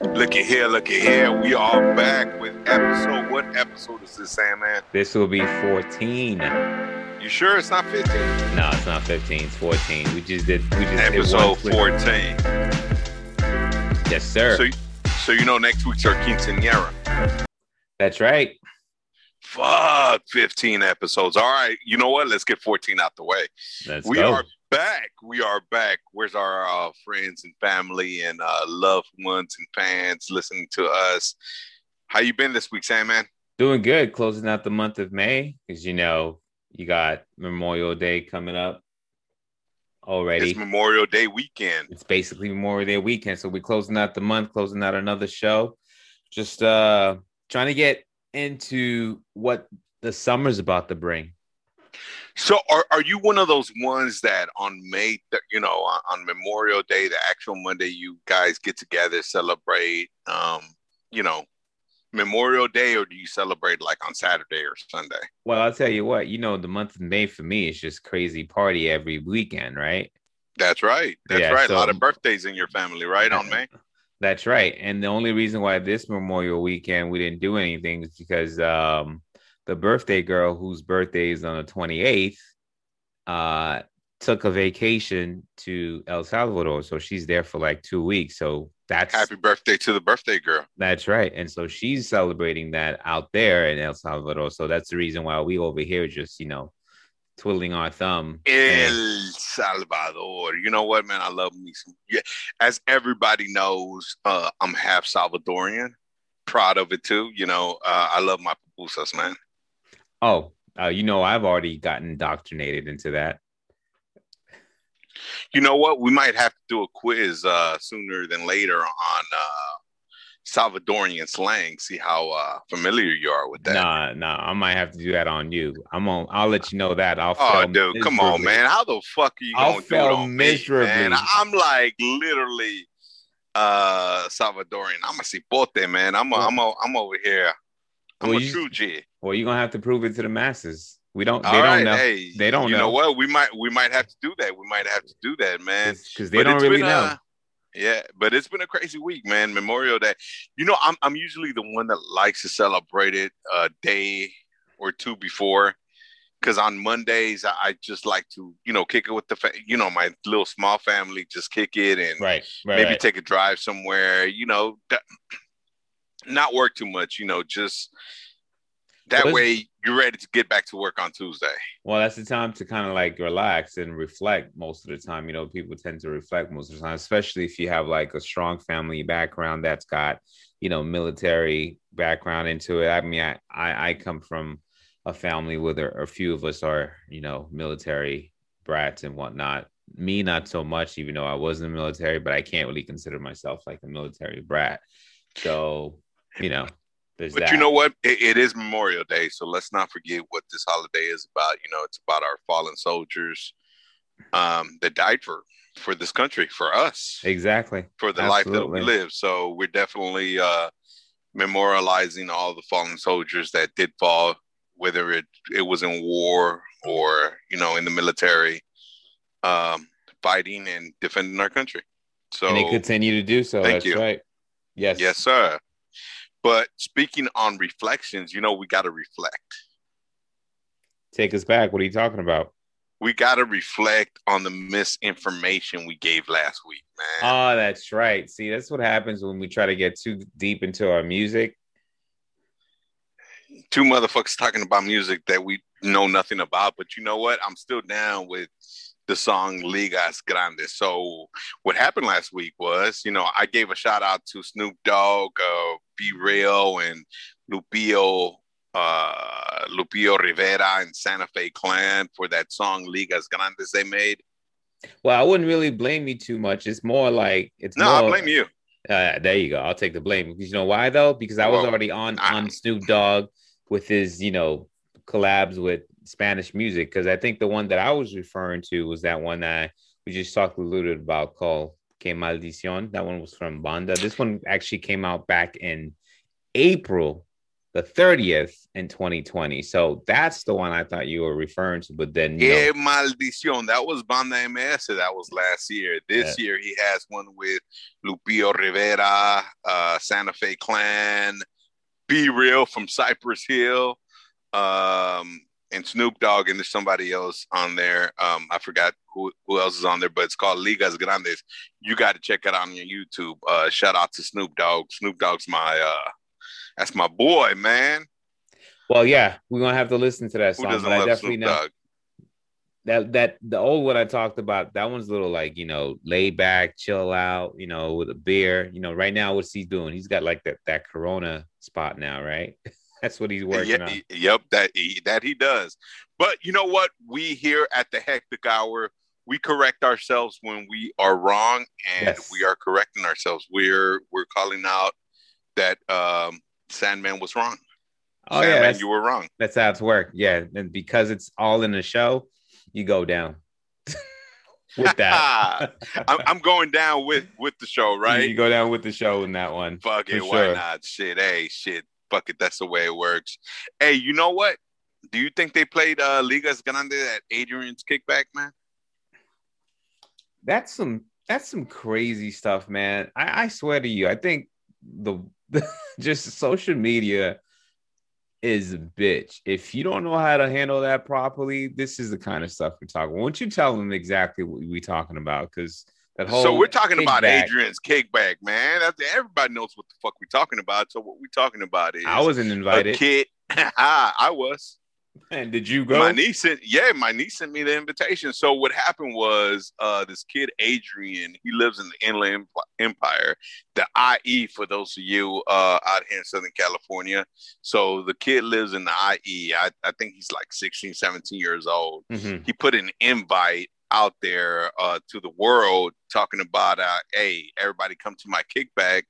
Looky here, looky here. We are back with episode. What episode is this, Sandman? This will be 14. You sure it's not 15? No, it's not 15. It's 14. We just did. We just Episode did one 14. Yes, sir. So, so you know next week's our quinceañera. That's right. Fuck, 15 episodes. All right, you know what? Let's get 14 out the way. Let's we go. are back. We are back. Where's our uh, friends and family and uh, loved ones and fans listening to us? How you been this week, Sandman? Doing good. Closing out the month of May because you know you got Memorial Day coming up already. It's Memorial Day weekend. it's basically Memorial Day weekend. So we're closing out the month, closing out another show. Just uh trying to get into what the summer's about to bring. So, are, are you one of those ones that on May, th- you know, on, on Memorial Day, the actual Monday, you guys get together, celebrate, um, you know, Memorial Day, or do you celebrate like on Saturday or Sunday? Well, I'll tell you what, you know, the month of May for me is just crazy party every weekend, right? That's right. That's Yeah, right. a lot of birthdays in your family, right? On May. That's right. And the only reason why this Memorial weekend we didn't do anything is because um the birthday girl whose birthday is on the 28th uh took a vacation to El Salvador. So she's there for like two weeks. So that's Happy birthday to the birthday girl. that's right. And so she's celebrating that out there in El Salvador. So that's the reason why we over here just, you know, twiddling our thumb. and- El Salvador. You know what, man? I love me some. Yeah, as everybody knows, uh, I'm half Salvadorian. Proud of it too. You know, uh, I love my pupusas, man. Oh, uh, you know, I've already gotten indoctrinated into that. You know what? We might have to do a quiz uh, sooner than later on uh, Salvadorian slang. See how uh, familiar you are with that. Nah, nah, I might have to do that on you. I'm on. I'll let you know that. I'll. Oh, dude, come on, man. How the fuck are you I'll gonna do it on me, miserably. man? I'm like literally uh Salvadorian. I'm a cipote, man. I'm a, I'm a, I'm over here. I'm Well, a you- true G. Well, you're gonna have to prove it to the masses. We don't. They All don't right, know hey, They don't you know. know. what? We might we might have to do that. We might have to do that, man. because they But don't really been, know. uh, yeah, but it's been a crazy week, man. Memorial Day. You know, I'm I'm usually the one that likes to celebrate it a day or two before, because on Mondays I, I just like to you know kick it with the fa- you know my little small family, just kick it and right. Right. maybe right. take a drive somewhere. You know, that, not work too much. You know, just that Well, way you're ready to get back to work on Tuesday. Well, that's the time to kind of like relax and reflect most of the time. You know, people tend to reflect most of the time, especially if you have like a strong family background that's got, you know, military background into it. I mean, I, I, I come from a family where there, a few of us are, you know, military brats and whatnot. Me, not so much, even though I was in the military, but I can't really consider myself like a military brat. So, you know, there's But that. you know what? It, it is Memorial Day, so let's not forget what this holiday is about. You know, it's about our fallen soldiers um, that died for for this country, for us, exactly. for the life that we live. So we're definitely uh, memorializing all the fallen soldiers that did fall, whether it it was in war or you know in the military, um, fighting and defending our country. So and they continue to do so. Thank That's you. right. Yes. Yes, sir. But speaking on reflections, you know, we got to reflect. Take us back. What are you talking about? We got to reflect on the misinformation we gave last week, man. Oh, that's right. See, that's what happens when we try to get too deep into our music. Two motherfuckers talking about music that we know nothing about, but you know what? I'm still down with the song Ligas Grandes. So what happened last week was, you know, I gave a shout out to Snoop Dogg, uh, B-Real, and Lupillo, uh, Lupillo Rivera and Santa Fe Klan for that song Ligas Grandes they made. Well, I wouldn't really blame you too much. It's more like it's No, I blame you. Uh, there you go. I'll take the blame. Because you know why though? Because I was Well, already on I- on Snoop Dogg with his, you know, collabs with Spanish music. Because I think the one that I was referring to was that one that we just talked a little bit about called Que Maldición. That one was from Banda. This one actually came out back in April the 30th in 2020. So that's the one I thought you were referring to. But then, Yeah, know, maldición. That was Banda MS. That was last year. This year he has one with Lupillo Rivera, uh, Santa Fe Klan, Be Real from Cypress Hill, um, and Snoop Dogg, and there's somebody else on there. Um, I forgot who, who else is on there, but it's called Ligas Grandes. You got to check it out on your YouTube. Uh, shout out to Snoop Dogg. Snoop Dogg's my uh, that's my boy, man. well, yeah, we're gonna have to listen to that Who song. doesn't But I definitely Snoop know Dogg? that that the old one I talked about. That one's a little like you know, lay back, chill out, you know, with a beer. You know, right now what's he doing? He's got like that that Corona spot now, right? That's what he's working Yeah, on. yep, that he, that he does. But you know what? We here at the Hectic Hour, we correct ourselves when we are wrong, and Yes. we are correcting ourselves. We're we're calling out that um, Sandman was wrong. Oh Sandman, that's, you were wrong. that's how it's worked. Yeah, and because it's all in the show, you go down with that. I'm, I'm going down with with the show, right? You go down with the show in that one. Fuck it, For why sure. not? Shit, hey, shit, fuck it. That's the way it works. Hey, you know what? Do you think they played uh, Ligas Grande at Adrian's Kickback, man? That's some that's some crazy stuff, man. I, I swear to you, I think the, just social media is a bitch. If you don't know how to handle that properly, this is the kind of stuff we're talking. Won't you tell them exactly what we're talking about? Because so we're talking about kickback- Adrian's Kickback, man. That's, everybody knows what the fuck we're talking about. So what we're talking about is I wasn't invited. kid. I was. And did you go? My niece sent, yeah, my niece sent me the invitation. So what happened was, uh, this kid Adrian, he lives in the Inland Empire, the IE for those of you uh out here in Southern California. So the kid lives in the IE. I, I think he's like 16, 17 years old. Mhm. He put an invite out there uh to the world talking about uh, hey, everybody come to my kickback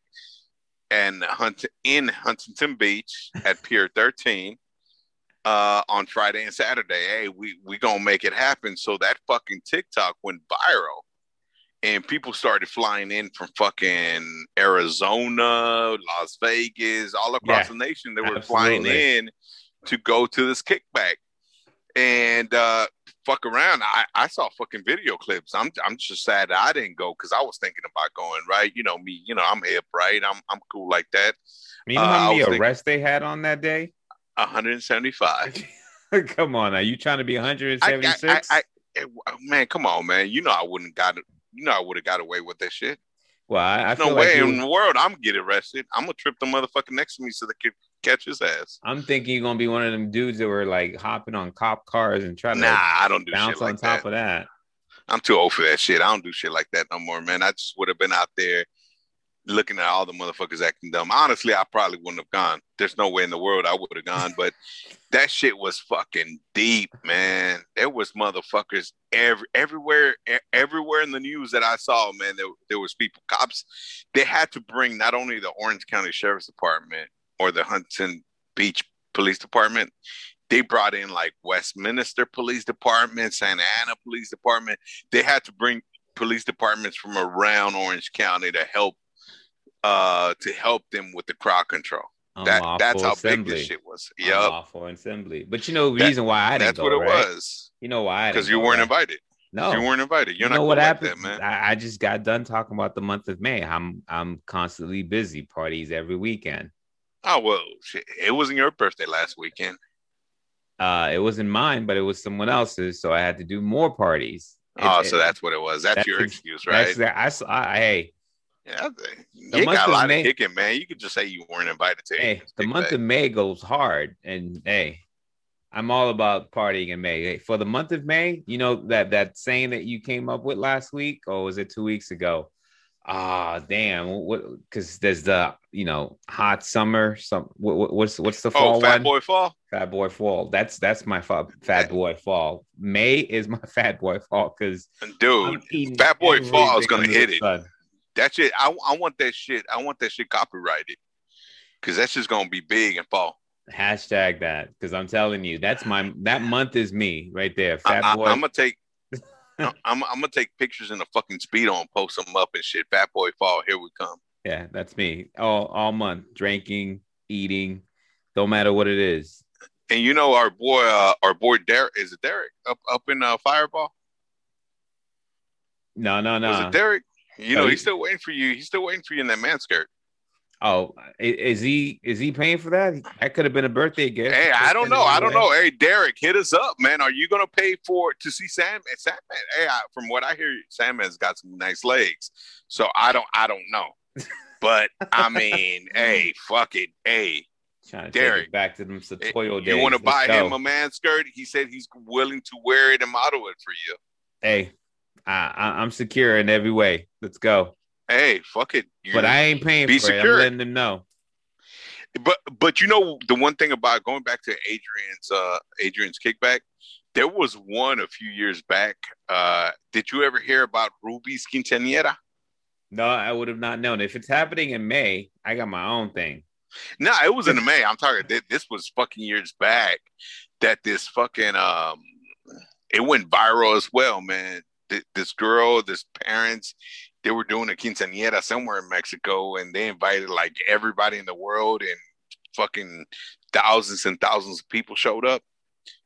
and hunt in Huntington Beach at Pier 13 uh on Friday and Saturday. Hey, we we gonna make it happen. So that fucking TikTok went viral. And people started flying in from fucking Arizona, Las Vegas, all across Yeah, the nation. They were flying in to go to this kickback. And uh fuck around. I, I saw fucking video clips. I'm I'm just sad that I didn't go because I was thinking about going, right? You know me, you know, I'm hip, right? I'm I'm cool like that. You know Uh, how many was thinking- arrests they had on that day? 175. Come on, are you trying to be I, I, 176? I, I, man, come on, man. You know I wouldn't got it. You know I would have got away with that shit. well, I, I no feel way like in the world I'm gonna get arrested. I'm gonna trip the motherfucker next to me so they can catch his ass. I'm thinking you're gonna be one of them dudes that were like hopping on cop cars and trying Nah, to I don't do bounce shit on top that. of that. I'm too old for that shit. I don't do shit like that no more, man. I just would have been out there looking at all the motherfuckers acting dumb. Honestly, I probably wouldn't have gone. There's no way in the world I would have gone, but that shit was fucking deep, man. There was motherfuckers every everywhere, everywhere in the news that I saw, man. There, there was people, cops. They had to bring not only the Orange County Sheriff's Department or the Huntington Beach Police Department. They brought in like Westminster Police Department, Santa Ana Police Department. They had to bring police departments from around Orange County to help uh to help them with the crowd control. That that's how assembly. big this shit was. Yep. Unlawful assembly. But you know the That- reason why I didn't That's go, what it right? was. You know why? Because you weren't right? invited. No, You weren't invited. You're you not know what happened? that, man. I, I just got done talking about the month of May. I'm I'm constantly busy, parties every weekend. Oh well, shit. It wasn't your birthday last weekend. Uh, it wasn't mine, but it was someone else's, so I had to do more parties. Oh, It- so that's what it was. That's, that's your ex- excuse, right? That's that. I, saw- I hey yeah, you month got a of lot May- of kicking, man. You could just say you weren't invited to. hey, the month of May goes hard, and hey, I'm all about partying in May. Hey, for the month of May, you know that that saying that you came up with last week, or was it two weeks ago? Ah, damn! What? Because there's the you know hot summer. Some what, what- what's what's the fall oh, Fat one? Boy Fall. Fat boy fall. That's that's my fa- fat boy fall. May is my fat boy fall because Dude, Fat Boy Fall is gonna hit it. that shit. I, I want that shit. I want that shit copyrighted because that's just gonna be big and fall. Hashtag that because I'm telling you, that's my that month is me right there. Fat boy I, boy. am gonna take. I'm, I'm gonna take pictures in a fucking speedo and post them up and shit. Fat Boy Fall. Here we come. Yeah, that's me. All all month drinking, eating. Don't matter what it is. And you know our boy, uh, our boy Derek is it Derek up up in uh, Fireball? No, no, no. Was it Derek? You know, he- he's still waiting for you. He's still waiting for you in that man skirt. Oh, is he is he paying for that? That could have been a birthday gift. Hey, I don't know. I don't know. Hey, Derek, hit us up, man. Are you gonna pay for to see Sam? Sandman. Hey, I, from what I hear, Sandman's got some nice legs. So I don't. I don't know. But I mean, hey, fuck it. Hey, Trying to Derek, back to them eh, Satoyo days. you want to buy go. him a man skirt? He said he's willing to wear it and model it for you. Hey, I, I, I'm secure in every way. Let's go. Hey, fuck it. You- But I ain't paying for it. secure. I'm letting them know. but but you know the one thing about going back to Adrian's uh Adrian's kickback, there was one a few years back. Uh did you ever hear about Ruby's quinceañera? No, I would have not known. If it's happening in May, I got my own thing. No, it was in May. I'm talking. This was fucking years back. That this fucking um, it went viral as well, man. This girl, this parents, they were doing a quinceañera somewhere in Mexico, and they invited like everybody in the world, and fucking thousands and thousands of people showed up.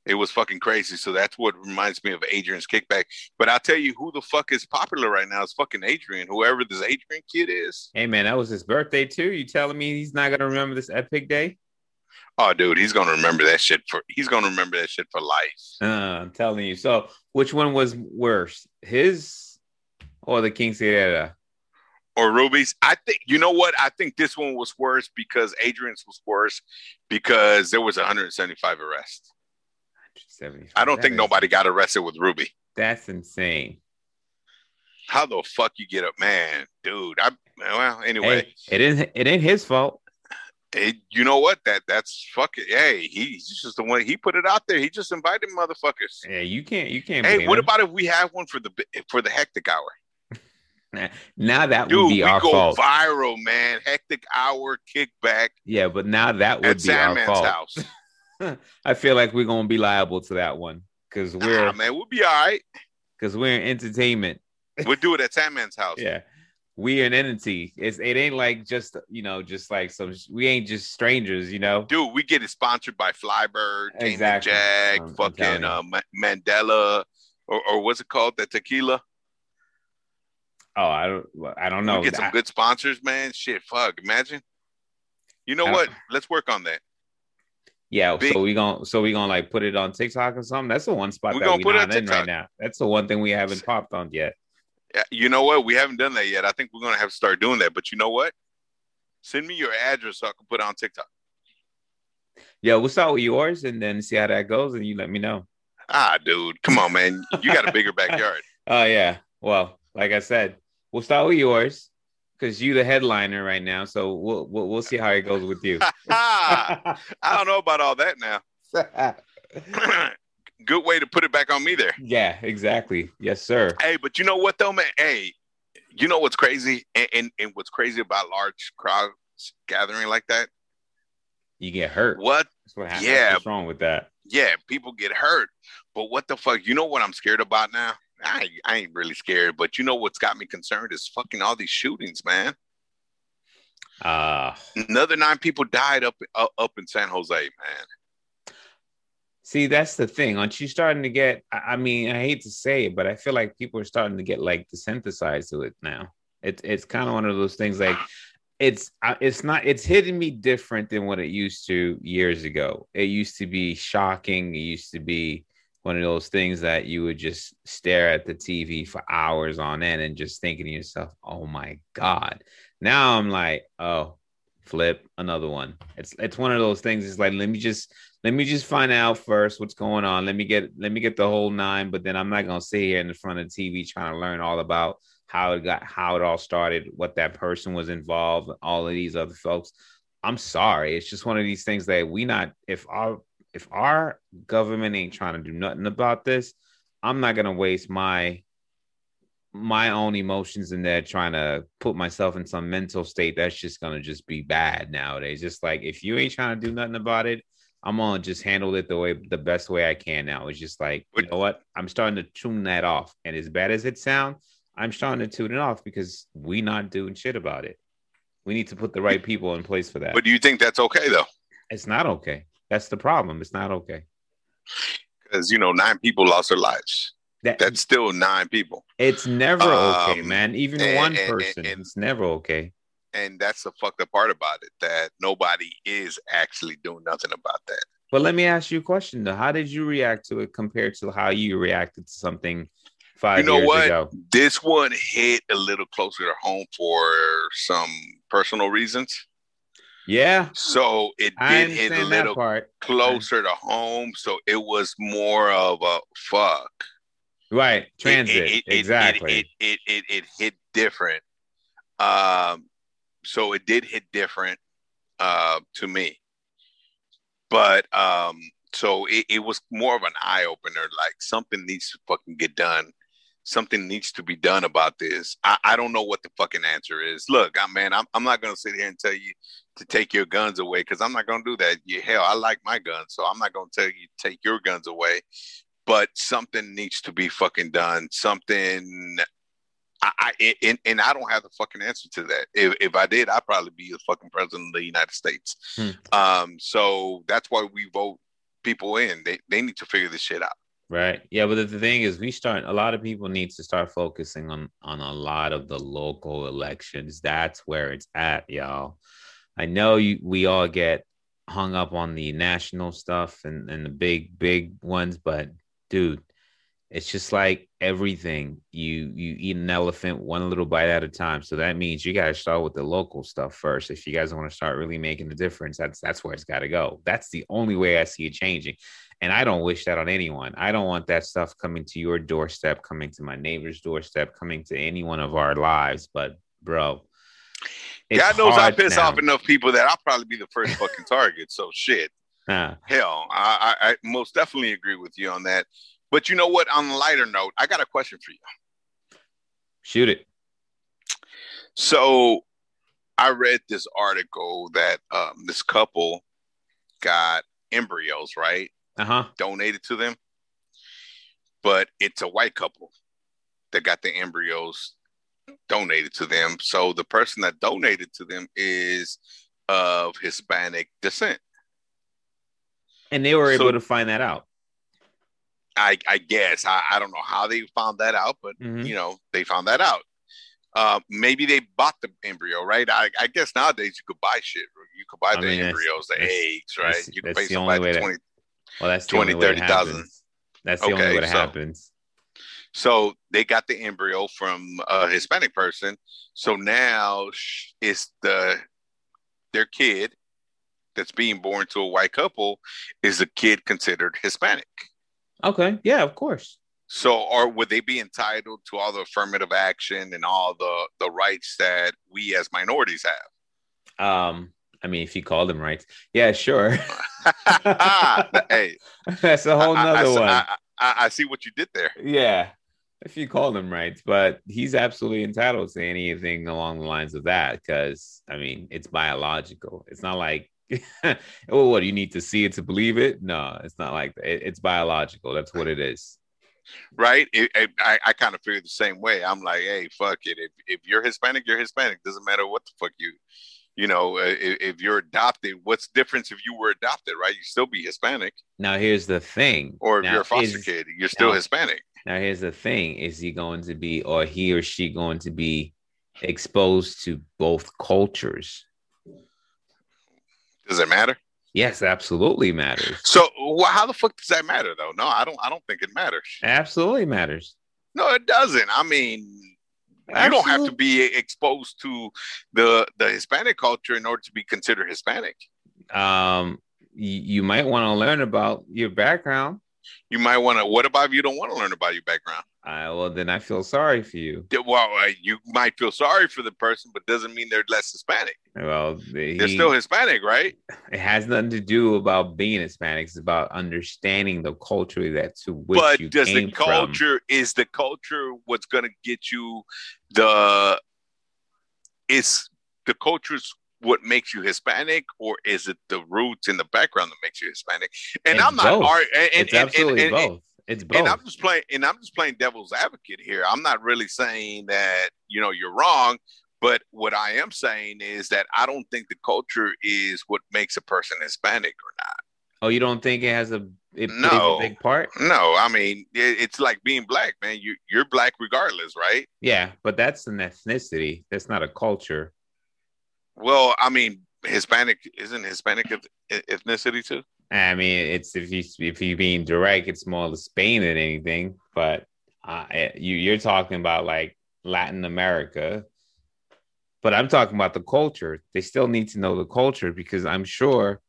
It was fucking crazy. So that's what reminds me of Adrian's kickback. But I'll tell you who the fuck is popular right now is fucking Adrian. Whoever this Adrian kid is. Hey man, that was his birthday too. You telling me he's not gonna remember this epic day? Oh, dude, he's gonna remember that shit for. He's gonna remember that shit for life. Uh, I'm telling you. So, which one was worse, his or the quinceañera? or Ruby's. I think you know what? I think this one was worse because Adrian's was worse because there was 175 arrests. I don't think nobody got arrested with Ruby. That's insane. How the fuck you get up, man, dude? I well, anyway, Hey, it ain't it ain't his fault. it- you know what? That that's fucking. Hey, he's just the one. He put it out there. He just invited motherfuckers. Yeah, you can't you can't. Hey, what him. about if we have one for the for the hectic hour? now that would Dude, be we our go fault. viral, man. Hectic hour kickback Yeah, but now that would be our Sandman's fault. house. I feel like we're gonna be liable to that one because we're Nah, man, we'll be all right. because we're in entertainment. We'll do it at Sandman's house. Yeah, we an entity. It's it ain't like just you know just like some. We ain't just strangers, you know. Dude, we get it sponsored by Flybird, Exactly. Jack, I'm- I'm fucking uh, Mandela, or, or what's it called? The tequila. Oh, I don't I don't know. Get some I- good sponsors, man. Shit, fuck. Imagine. You know what? Let's work on that. Yeah, Big- so we gonna so we gonna like put it on TikTok or something. That's the one spot We that we not on in right now. That's the one thing we haven't popped on yet. Yeah, you know what? We haven't done that yet. I think we're gonna have to start doing that. But you know what? Send me your address so I can put it on TikTok. Yeah, we'll start with yours and then see how that goes, and you let me know. Ah, dude, come on, man. You got a bigger backyard. Oh yeah. Well, like I said, we'll start with yours because you the headliner right now. So we'll we'll, we'll see how it goes with you. I don't know about all that now. Good way to put it back on me there. yeah, exactly. Yes, sir. Hey, but you know what though, man? Hey, you know what's crazy? And, and, and what's crazy about large crowds gathering like that? You get hurt. What? That's what happens. Yeah. What's wrong with that? Yeah, people get hurt. But what the fuck? You know what I'm scared about now? I, I ain't really scared, but you know what's got me concerned is fucking all these shootings, man. Uh Another nine people died up up, up in San Jose, man. see, that's the thing. Aren't you starting to get? I mean, I hate to say it, but I feel like people are starting to get like desensitized to it now. It's it's kind of one of those things like it's uh, it's not it's hitting me different than what it used to years ago. It used to be shocking. It used to be one of those things that you would just stare at the TV for hours on end and just thinking to yourself, "Oh my god." Now I'm like, "Oh, flip another one." It's it's one of those things. It's like let me just let me just find out first what's going on. Let me get let me get the whole nine, but then I'm not gonna sit here in the front of the TV trying to learn all about how it got how it all started, what that person was involved, all of these other folks. I'm sorry. It's just one of these things that we not if our if our government ain't trying to do nothing about this, I'm not gonna waste my my own emotions in there trying to put myself in some mental state that's just gonna just be bad nowadays. Just like if you ain't trying to do nothing about it, I'm gonna just handle it the way the best way I can now. It's just like, you know what? I'm starting to tune that off. And as bad as it sounds, I'm starting to tune it off because we not doing shit about it. We need to put the right people in place for that. But do you think that's okay though? It's not okay. That's the problem. It's not okay. Because you know, nine people lost their lives. That, That's still nine people. It's never um, okay, man. Even and, one person, and, and, it's never okay. And that's the fucked up part about it that nobody is actually doing nothing about that. But let me ask you a question though. How did you react to it compared to how you reacted to something five you know years what? ago? This one hit a little closer to home for some personal reasons. Yeah. So it did hit a little closer to home. So it was more of a fuck. Right. Transit. It, it, exactly. It, it, it, it, hit different. Um, so it did hit different uh, to me. But um, so it, it was more of an eye opener. Like something needs to fucking get done something needs to be done about this. I, I don't know what the fucking answer is. Look, I man, I'm I'm not gonna sit here and tell you to take your guns away because I'm not gonna do that. You hell, I like my guns, so I'm not gonna tell you to take your guns away. But something needs to be fucking done. Something I, I and, and I don't have the fucking answer to that. If, if I did, I'd probably be the fucking president of the United States. Hmm. Um, so that's why we vote people in. They they need to figure this shit out. Right. Yeah, but the thing is, we start. A lot of people need to start focusing on on a lot of the local elections. That's where it's at, y'all. I know you. We all get hung up on the national stuff and and the big big ones, but dude, it's just like everything. You you eat an elephant one little bite at a time. So that means you got to start with the local stuff first. If you guys want to start really making a difference, that's that's where it's got to go. That's the only way I see it changing. And I don't wish that on anyone. I don't want that stuff coming to your doorstep, coming to my neighbor's doorstep, coming to any one of our lives. But bro, God knows I piss now. off enough people that I'll probably be the first fucking target. So shit. Hell, I, I, I most definitely agree with you on that. But you know what? On a lighter note, I got a question for you. Shoot it. So I read this article that um, this couple got embryos, right? uh-huh. donated to them. But it's a white couple that got the embryos donated to them. So the person that donated to them is of Hispanic descent. And they were so, able to find that out. I, I guess. I, I, don't know how they found that out, but mm-hmm. you know, they found that out. Uh, maybe they bought the embryo, right? I, I, guess nowadays you could buy shit. You could buy the mean, embryos, the eggs, right? That's, you could pay somebody 20, well, that's 20, 30,000. That's the okay, only way that so, happens. So they got the embryo from a Hispanic person. So now it's the their kid that's being born to a white couple is a kid considered Hispanic. Okay. Yeah, of course. So, or would they be entitled to all the affirmative action and all the the rights that we as minorities have? Um, I mean, if you call them rights, yeah, sure. hey, that's a whole nother I, I, one. I, I, see what you did there. Yeah, if you call them rights, but he's absolutely entitled to anything along the lines of that because I mean, it's biological. It's not like, well, what do you need to see it to believe it? No, it's not like that. It, it's biological. That's what it is right? It, it, I, I kind of feel the same way. I'm like, hey, fuck it. If, if you're Hispanic, you're Hispanic. Doesn't matter what the fuck you you know, uh, if, if, you're adopted, what's the difference if you were adopted, right? You still be Hispanic. Now here's the thing. Or if now, you're a foster is, kid, you're still now, Hispanic. Now here's the thing: is he going to be, or he or she going to be exposed to both cultures? Does it matter? Yes, absolutely matters. So, well, how the fuck does that matter, though? No, I don't. I don't think it matters. Absolutely matters. No, it doesn't. I mean, Absolutely. You don't have to be exposed to the the Hispanic culture in order to be considered Hispanic. Um, you, you might want to learn about your background. You might want to. What about if you don't want to learn about your background? Uh, well, then I feel sorry for you. Well, uh, you might feel sorry for the person, but doesn't mean they're less Hispanic. Well, he, they're still Hispanic, right? It has nothing to do about being Hispanic. It's about understanding the culture that to which but you does the culture from. is the culture what's going to get you the? Is the culture's what makes you Hispanic, or is it the roots in the background that makes you Hispanic? And it's I'm not. Both. and, it's and, absolutely and, both it's both. And I'm just playing and I'm just playing devil's advocate here. I'm not really saying that, you know, you're wrong, But what I am saying is that I don't think the culture is what makes a person Hispanic or not. Oh, you don't think it has a it No. a big part? No, I mean it, it's like being black, man. You you're black regardless, right? Yeah, but that's an ethnicity. That's not a culture. Well, I mean Hispanic isn't Hispanic ethnicity too. I mean, it's if you if you being direct, it's more Spain than anything. But uh, you you're talking about like Latin America. But I'm talking about the culture. They still need to know the culture because I'm sure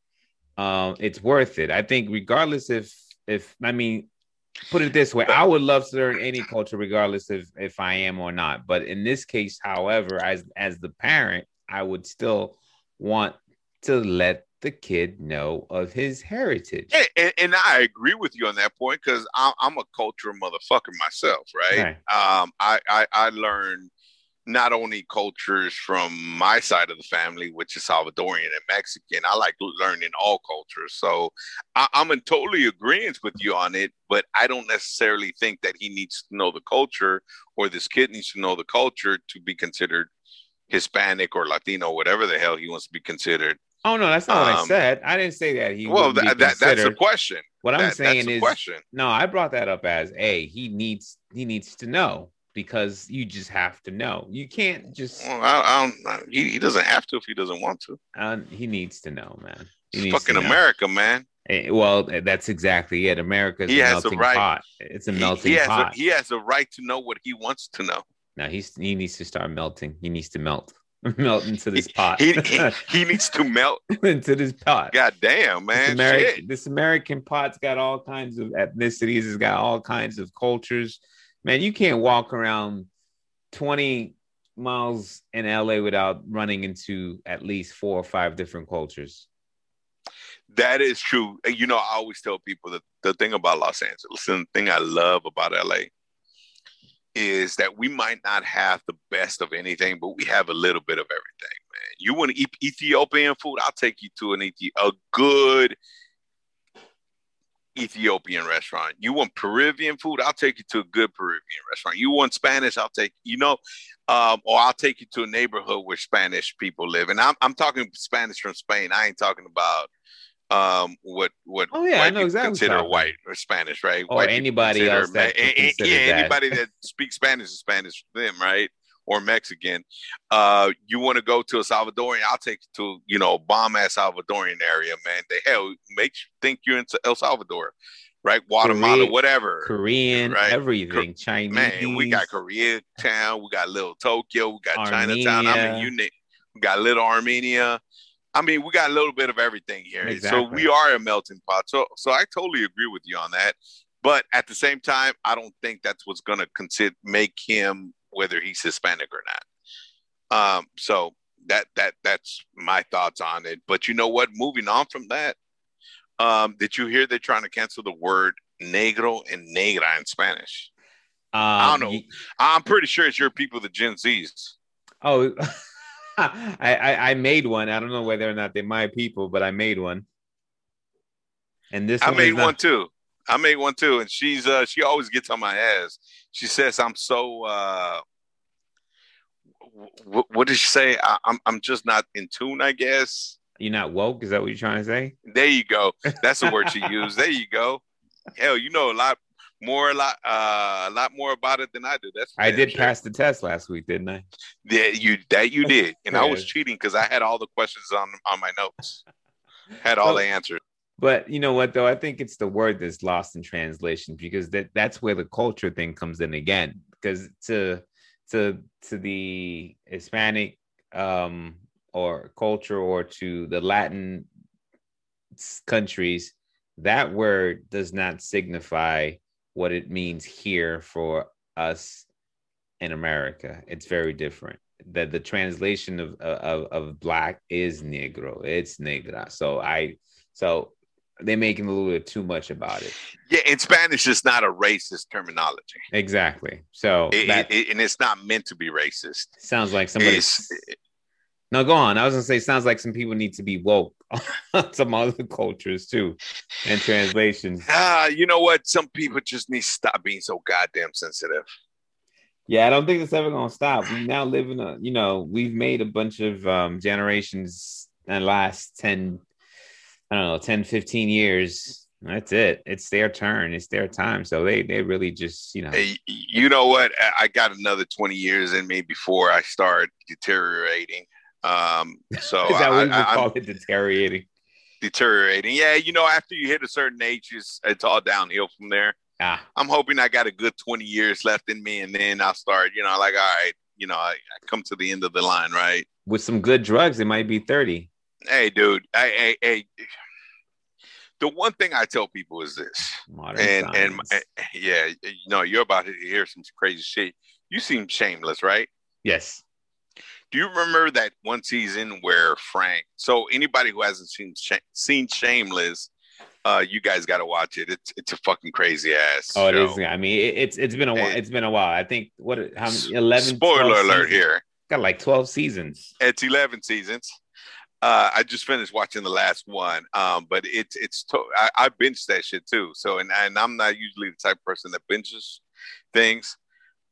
um, it's worth it. I think regardless if if I mean put it this way, I would love to learn any culture regardless if if I am or not. But in this case, however, as as the parent, I would still want to let the kid know of his heritage. Yeah, and, and I agree with you on that point because I'm, I'm a cultural motherfucker myself, right? Um, I, I I learned not only cultures from my side of the family, which is Salvadorian and Mexican. I like learning all cultures, so I, I'm in totally agreement with you on it. But I don't necessarily think that he needs to know the culture or this kid needs to know the culture to be considered Hispanic or Latino, whatever the hell he wants to be considered. Oh no, that's not what I Um, said. I didn't say that he. well, that, that, that's the question. What I'm saying is question. no. I brought that up as a he needs he needs to know because you just have to know. You can't just. Well, I, I don't. He, he doesn't have to if he doesn't want to. Uh, he needs to know, man. He fucking. America, man. Eh, Well, that's exactly it. America's He a has a melting right- pot. It's a He, melting he has pot. a, he has a right to know what he wants to know. Now he's he needs to start melting. He needs to melt, melt into this pot. He, he, he needs to melt. into this pot. God damn, This, man. Ameri- Shit. this American pot's got all kinds of ethnicities. It's got all kinds of cultures. Man, you can't walk around 20 miles in LA without running into at least four or five different cultures. That is true. You know, I always tell people that the thing about Los Angeles and the thing I love about LA is that we might not have the best of anything, but we have a little bit of everything, man. You want to eat Ethiopian food? I'll take you to an Ethi- a good Ethiopian restaurant. You want Peruvian food? I'll take you to a good Peruvian restaurant. You want Spanish? I'll take you know, um, or I'll take you to a neighborhood where Spanish people live. And I'm I'm talking Spanish from Spain. I ain't talking about um what what Oh, yeah, I white exactly consider white or Spanish, right? Or White anybody else that Ma- eh, eh, yeah, that. anybody that speaks Spanish is Spanish for them, right? Or Mexican. Uh, you want to go to a Salvadorian? I'll take you to you know bomb ass Salvadorian area, man. The hell makes you think you're in El Salvador, right? Guatemala, whatever. Korean, Right. everything, Chinese. Man, we got Koreatown, we got Little Tokyo, we got Chinatown. I Armenia. mean, you we got Little Armenia. I mean, we got a little bit of everything here. So we are a melting pot. So, so I totally agree with you on that. But at the same time, I don't think that's what's going to consider make him whether he's Hispanic or not. Um, so that that that's my thoughts on it. But you know what? Moving on from that, um, did you hear they're trying to cancel the word negro and negra in Spanish? Um, I don't know. I'm pretty sure it's your people, the Gen Zs. Oh, I, I I made one. I don't know whether or not they're my people, but I made one. And this I one made not- one too. I made one too, and she's uh she always gets on my ass. She says I'm so uh w- what did she say? I, I'm I'm just not in tune, I guess. You're not woke. Is that what you're trying to say? There you go. That's the word she used. There you go. Hell, you know a lot more a lot uh a lot more about it than I do. That's I did sure. pass the test last week, didn't I? Yeah, you that you did, and I was cheating because I had all the questions on on my notes. Had all the answers. But you know what though? I think it's the word that's lost in translation because that that's where the culture thing comes in again. Because to to to the Hispanic um or culture or to the Latin countries, that word does not signify what it means here for us in America. It's very different. That the translation of, of of black is negro. It's negra. So I so they're making a little bit too much about it. Yeah, in Spanish, it's not a racist terminology. Exactly. So It- that it- and it's not meant to be racist. sounds like somebody. It's, No, go on. I was gonna say, sounds like some people need to be woke. some other cultures too, and translations. ah, you know what? Some people just need to stop being so goddamn sensitive. Yeah, I don't think it's ever gonna stop. We now live in a, you know, we've made a bunch of um, generations in the last 10, I don't know, 10, 15 years. That's it. It's their turn. It's their time. So they they really just, you know. Hey, you know what? I got another 20 years in me before I start deteriorating. Um, so Is that what I, you I, call I'm it deteriorating? deteriorating. Yeah, you know, after you hit a certain age, it's, it's all downhill from there. Ah, I'm hoping I got a good 20 years left in me, and then I'll start, you know, like, all right, you know, I, I come to the end of the line, right? with some good drugs, it might be 30. Hey, dude, hey, hey, hey. The one thing I tell people is this, Modern and and yeah, you know, you're about to hear some crazy shit. You seem shameless, right? yes. Do you remember that one season where Frank? So anybody who hasn't seen seen Shameless, uh, you guys got to watch it. It's it's a fucking crazy ass. Oh, it is. I mean, it, it's it's been a while. It's been a while. I think what how many 11 Spoiler alert seasons? here. Got like 12 seasons. It's eleven seasons. Uh, I just finished watching the last one, um, but it's it's to- I, I binged that shit too. So and and I'm not usually the type of person that binges things,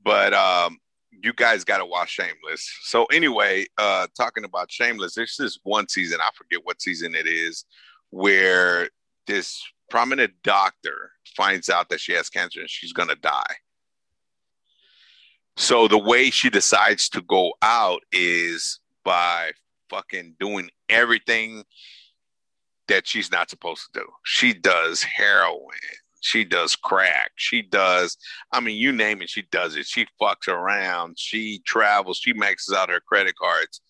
but um, you guys got to watch Shameless. So anyway, uh, talking about Shameless, there's this one season I forget what season it is, where this prominent doctor finds out that she has cancer and she's gonna die. So the way she decides to go out is by fucking doing everything that she's not supposed to do. She does heroin. She does crack. She does, I mean, you name it, she does it. She fucks around. She travels. She maxes out her credit cards.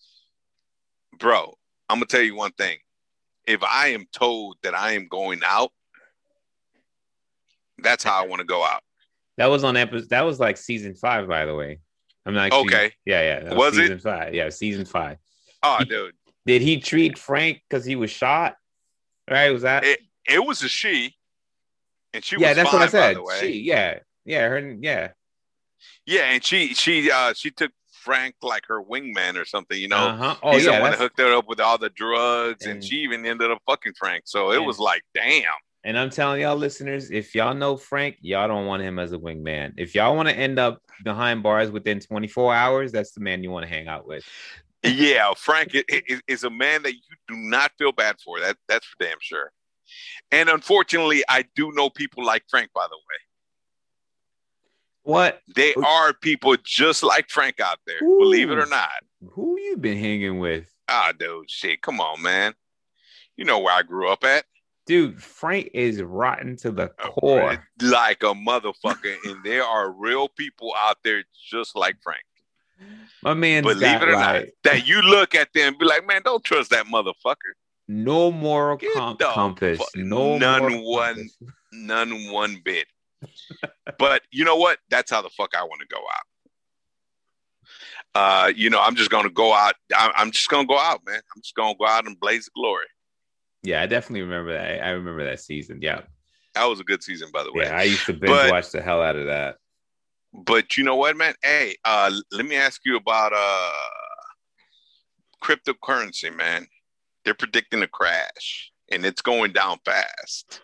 Bro, I'm going to tell you one thing. If I am told that I am going out, that's how I want to go out. That was on episode. That was like season five, by the way. I'm not actually, Okay. Yeah, yeah. Was it? season five? Yeah, season five. Oh, dude. Did he treat Frank because he was shot? Right? Was that? It, it was a she. And she yeah, that's fine, what I said. by the way. She, yeah, yeah, her, yeah. Yeah, and she she uh she took Frank like her wingman or something, you know. uh-huh. Oh He's yeah, the one that hooked her up with all the drugs, and, And- she even ended up fucking Frank. So it And- was like, damn. And I'm telling y'all, listeners, if y'all know Frank, y'all don't want him as a wingman. If y'all want to end up behind bars within 24 hours, that's the man you want to hang out with. Yeah, Frank i- i- is a man that you do not feel bad for. That that's for damn sure. And unfortunately, I do know people like Frank. By the way, What? they are people just like Frank out there. Believe it or not. Who you been hanging with? Ah, dude, shit, come on, man. You know where I grew up at. Dude, Frank is rotten to the Uh, core. like a motherfucker, and there are real people out there just like Frank. My man's Believe it or like not, that you look at them and be like, man, don't trust that motherfucker. No moral Get com- the compass. No none one- compass. None one bit. but you know what? That's how the fuck I want to go out. Uh, you know, I'm just gonna go out. I- I'm just gonna go out, man. I'm just gonna go out and blaze the glory. Yeah, I definitely remember that. I remember that season. Yeah. That was a good season, by the way. Yeah, I used to binge But- watch the hell out of that. But you know what, man? Hey, uh, let me ask you about uh, cryptocurrency, man. They're predicting a crash, and it's going down fast.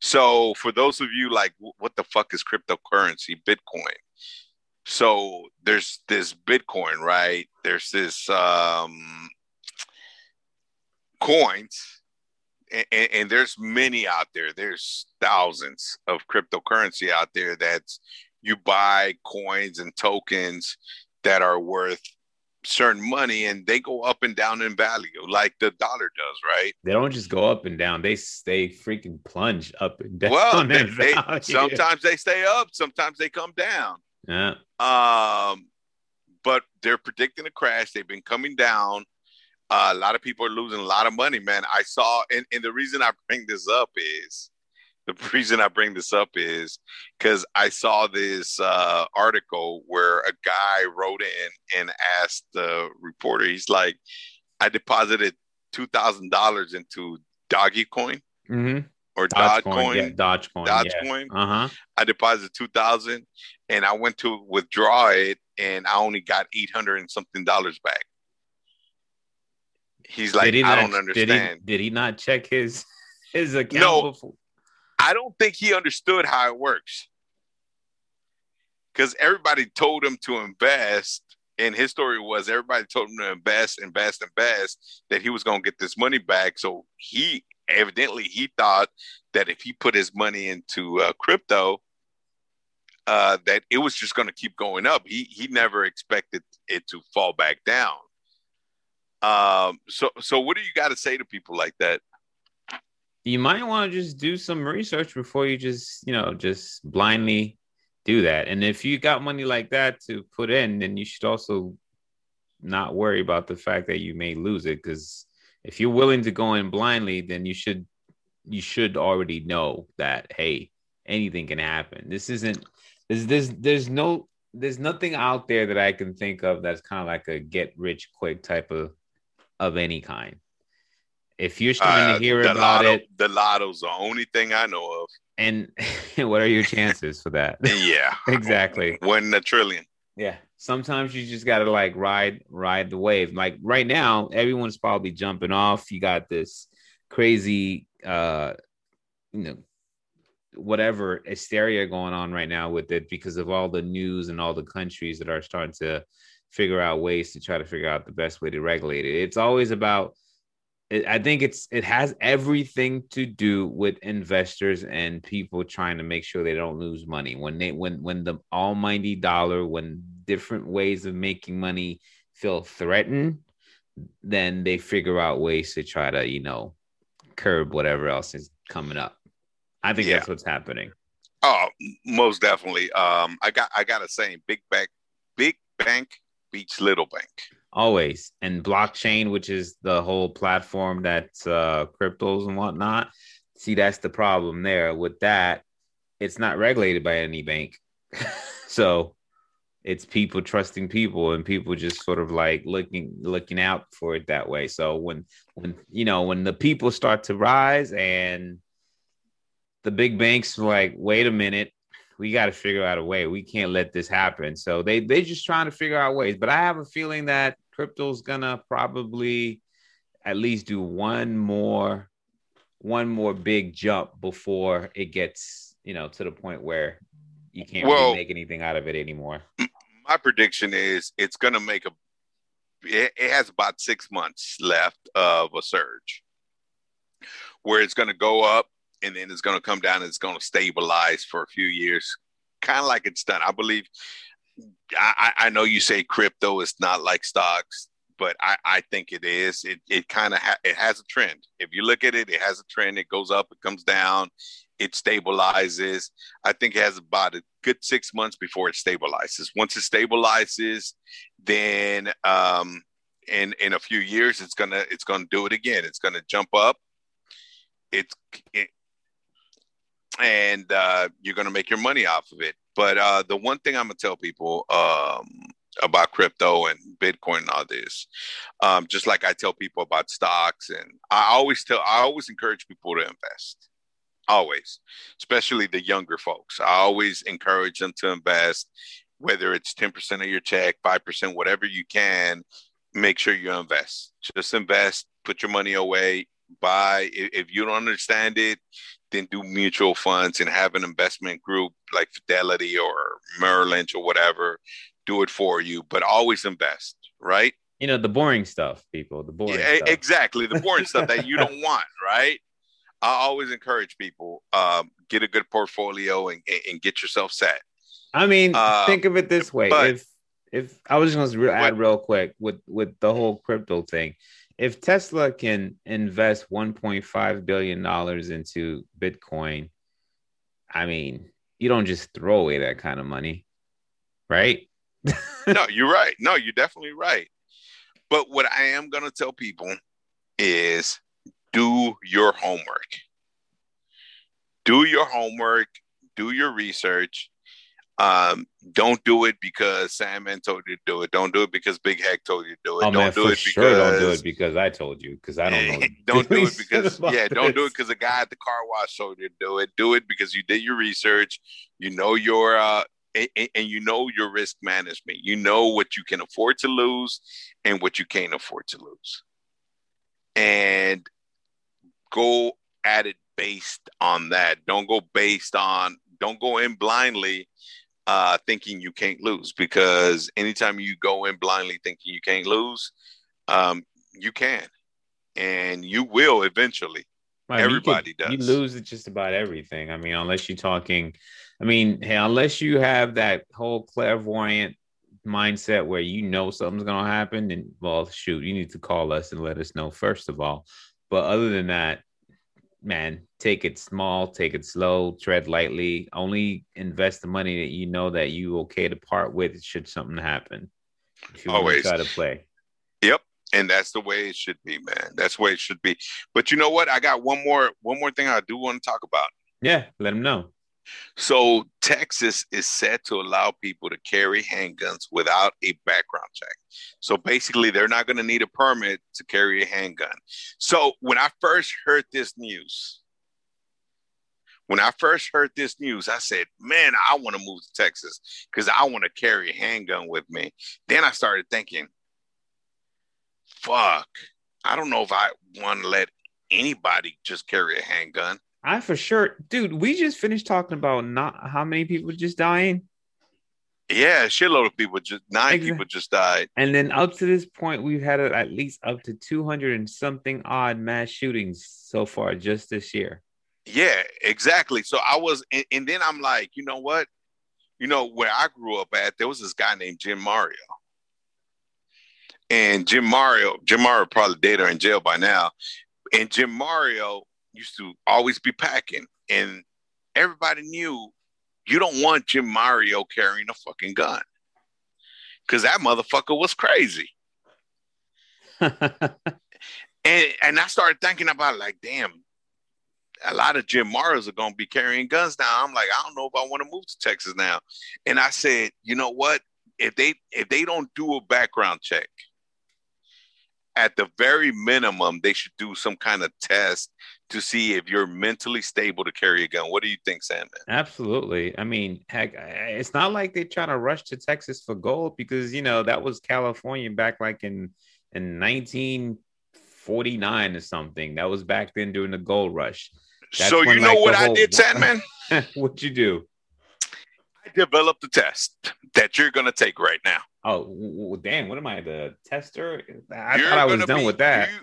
So, for those of you like, what the fuck is cryptocurrency? Bitcoin. So there's this Bitcoin, right? There's this um, coins, and, and there's many out there. There's thousands of cryptocurrency out there that's you buy coins and tokens that are worth certain money and they go up and down in value like the dollar does right They don't just go up and down; they stay freaking plunge up and down. well they, they- sometimes they stay up sometimes they come down Yeah. um but they're predicting a crash they've been coming down uh, a lot of people are losing a lot of money man i saw and, and the reason i bring this up is the reason i bring this up is because i saw this uh, article where a guy wrote in and asked the reporter he's like i deposited $2000 into doggy coin Mm-hmm. or Dogecoin. dogecoin Yeah, Dogecoin. dogecoin Yeah. Uh huh. I deposited two thousand, and I went to withdraw it, and I only got eight hundred and something dollars back. He's like, he I not- don't understand. Did he, did he not check his his account? No. before? I don't think he understood how it works. because everybody told him to invest. And his story was everybody told him to invest, invest, invest, that he was going to get this money back. So he evidently he thought that if he put his money into uh, crypto, uh, that it was just going to keep going up. He he never expected it to fall back down. Um, so so what do you got to say to people like that? You might want to just do some research before you just you know just blindly do that. And if you got money like that to put in, then you should also not worry about the fact that you may lose it because if you're willing to go in blindly, then you should you should already know that hey, anything can happen. This isn't there's there's there's no there's nothing out there that I can think of that's kind of like a get rich quick type of of any kind. If you're starting uh, to hear about lotto, it, the lotto's the only thing I know of. And what are your chances for that? yeah, exactly. Win a trillion. Yeah. Sometimes you just gotta like ride ride the wave. Like right now, everyone's probably jumping off. You got this crazy uh you know whatever hysteria going on right now with it because of all the news and all the countries that are starting to figure out ways to try to figure out the best way to regulate it. It's always about I think it's it has everything to do with investors and people trying to make sure they don't lose money. When they when when the almighty dollar, when different ways of making money feel threatened, then they figure out ways to try to, you know, curb whatever else is coming up. I think yeah. that's what's happening. Oh, most definitely. Um, I got I got a saying: big bank, big bank beats little bank. Always, and blockchain, which is the whole platform that's uh, cryptos and whatnot. See, that's the problem there. With that, it's not regulated by any bank, so it's people trusting people and people just sort of like looking looking out for it that way. So when when you know when the people start to rise and the big banks like, wait a minute, we got to figure out a way. We can't let this happen. So they they just trying to figure out ways. But I have a feeling that crypto's gonna probably at least do one more one more big jump before it gets you know to the point where you can't well, really make anything out of it anymore. My prediction is it's gonna make a it, it has about six months left of a surge where it's going to go up and then it's going to come down and it's going to stabilize for a few years, kind of like it's done. I believe. I, I know you say crypto is not like stocks, but I, I think it is. It it kind of ha- it has a trend. If you look at it, it has a trend. It goes up, it comes down, it stabilizes. I think it has about a good six months before it stabilizes. Once it stabilizes, then um, in in a few years, it's gonna it's gonna do it again. It's gonna jump up. It's it, and uh, you're to make your money off of it. But uh, the one thing I'm to tell people um, about crypto and Bitcoin and all this, um, just like I tell people about stocks, and I always tell, I always encourage people to invest. Always, especially the younger folks. I always encourage them to invest, whether it's 10% of your check, 5%, whatever you can, make sure you invest. Just invest, put your money away, buy. If you don't understand it, then do mutual funds and have an investment group like Fidelity or Merrill Lynch or whatever do it for you, but always invest, right? You know, the boring stuff, people, the boring yeah, stuff. Exactly. The boring stuff that you don't want, right? I always encourage people um, get a good portfolio and, and get yourself set. I mean, uh, think of it this way: if if I was just going to add real quick with with the whole crypto thing, if Tesla can invest 1.5 billion dollars into Bitcoin, I mean, you don't just throw away that kind of money, right? no, you're right. No, you're definitely right. But what I am going to tell people is do your homework. Do your homework, do your research, um, don't do it because Sandman told you to do it. Don't do it because Big Hec told you to do it. Oh, don't man, do it sure because don't do it because I told you because I don't know. don't do it because yeah, don't do it because the guy at the car wash told you to do it. Do it because you did your research. You know your uh and, and you know your risk management. You know what you can afford to lose and what you can't afford to lose. And go at it based on that. Don't go based on don't go in blindly uh, thinking you can't lose because anytime you go in blindly thinking you can't lose, um, you can, and you will eventually. Right, Everybody you could, does. You lose at just about everything. I mean, unless you're talking, I mean, hey, unless you have that whole clairvoyant mindset where you know something's gonna happen, and well, shoot, you need to call us and let us know first of all. But other than that, man, take it small, take it slow, tread lightly. Only invest the money that you know that you okay to part with should something happen. Always try to play. Yep, and that's the way it should be, man. That's the way it should be. But you know what? I got one more one more thing I do want to talk about. Yeah, let them know. So Texas is set to allow people to carry handguns without a background check. So basically, they're not going to need a permit to carry a handgun. So when I first heard this news, when I first heard this news, I said, "Man, I want to move to Texas because I want to carry a handgun with me." Then I started thinking, "Fuck, I don't know if I want to let anybody just carry a handgun." I for sure, dude. We just finished talking about not how many people just dying. Yeah, a shitload of people just nine exactly. people just died. And then up to this point, we've had at least up to 200 and something odd mass shootings so far just this year. Yeah, exactly. So I was, and, and then I'm like, you know what? You know, where I grew up at, there was this guy named Jim Mario. And Jim Mario, Jim Mario probably dead or in jail by now. And Jim Mario used to always be packing, and everybody knew you don't want Jim Mario carrying a fucking gun because that motherfucker was crazy. and and I started thinking about like, damn, a lot of Jim Marios are gonna be carrying guns now. I'm like, I don't know if I want to move to Texas now. And I said, you know what? If they if they don't do a background check, at the very minimum, they should do some kind of test to see if you're mentally stable to carry a gun. What do you think, Sandman? Absolutely. I mean, heck, it's not like they're trying to rush to Texas for gold because you know that was California back like in in 1949 or something. That was back then during the gold rush. That's so you know like, what I did, Sandman? What'd you do? I developed a test that you're gonna take right now. Oh, well, damn! What am I, the tester? I you're thought I was done be, with that. You,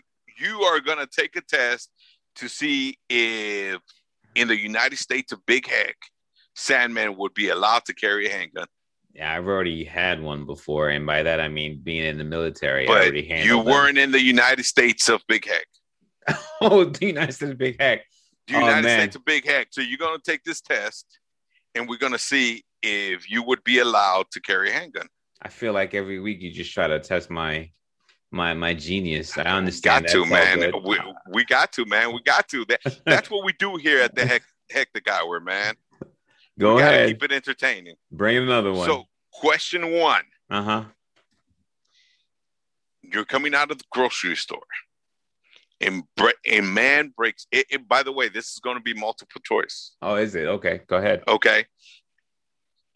you are gonna take a test to see if in the United States of Big Hec, Sandman would be allowed to carry a handgun. Yeah, I've already had one before, and by that I mean being in the military. But you weren't them. in the United States of Big Hec. oh, the United States of Big Hec. The United oh, States of Big Hec. So you're gonna take this test, and we're gonna see if you would be allowed to carry a handgun. I feel like every week you just try to test my my my genius. I understand. Got to man. We, we got to man. We got to. That that's what we do here at the heck the hectic hour, man. Go we ahead. Keep it entertaining. Bring another one. So, question one. Uh huh. You're coming out of the grocery store, and bre- a man breaks. It, it, by the way, this is going to be multiple choice. Oh, is it? Okay, go ahead. Okay.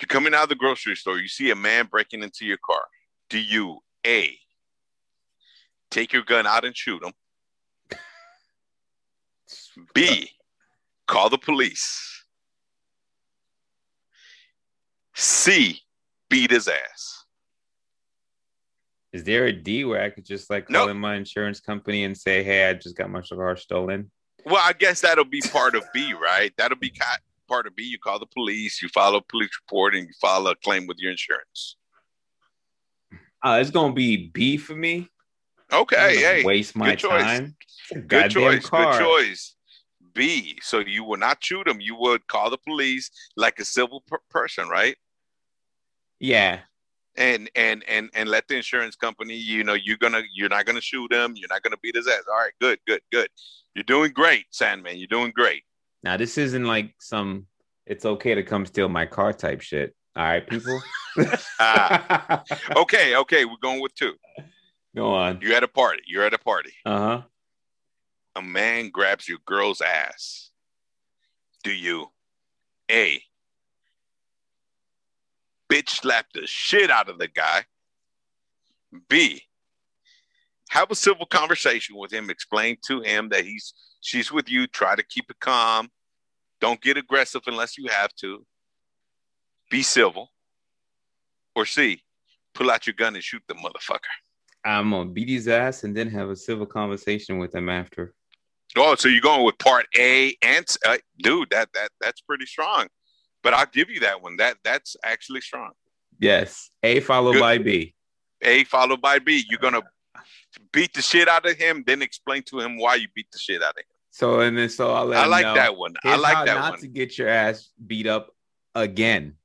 You're coming out of the grocery store. You see a man breaking into your car. Do you a take your gun out and shoot him. B, call the police. C, beat his ass. Is there a D where I could just like call nope. in my insurance company and say, "Hey, I just got my cigar stolen"? Well, I guess that'll be part of B, right? That'll be part of B. You call the police, you file a police report, and you file a claim with your insurance. Uh, it's gonna be B for me. Okay, hey, waste my good choice. time. Good choice. Car. Good choice. B. So you would not shoot him. You would call the police like a civil per- person, right? Yeah. And and and and let the insurance company, you know, you're gonna you're not gonna shoot him. You're not gonna beat his ass. All right, good, good, good. You're doing great, Sandman. You're doing great. Now this isn't like some it's okay to come steal my car type shit. All right, people. uh, okay, okay, we're going with two. Go on. You're at a party. You're at a party. Uh huh. A man grabs your girl's ass. Do you A bitch slap the shit out of the guy? B have a civil conversation with him, explain to him that he's she's with you, try to keep it calm. Don't get aggressive unless you have to. Be civil. Or C, pull out your gun and shoot the motherfucker. I'm gonna beat his ass and then have a civil conversation with him after. Oh, so you're going with part A and uh, dude, that that that's pretty strong. But I'll give you that one. That that's actually strong. Yes, A followed Good. by B. A followed by B. You're gonna beat the shit out of him, then explain to him why you beat the shit out of him. So and then so I'll let I like know. that one. Here's I like that not one. to get your ass beat up again.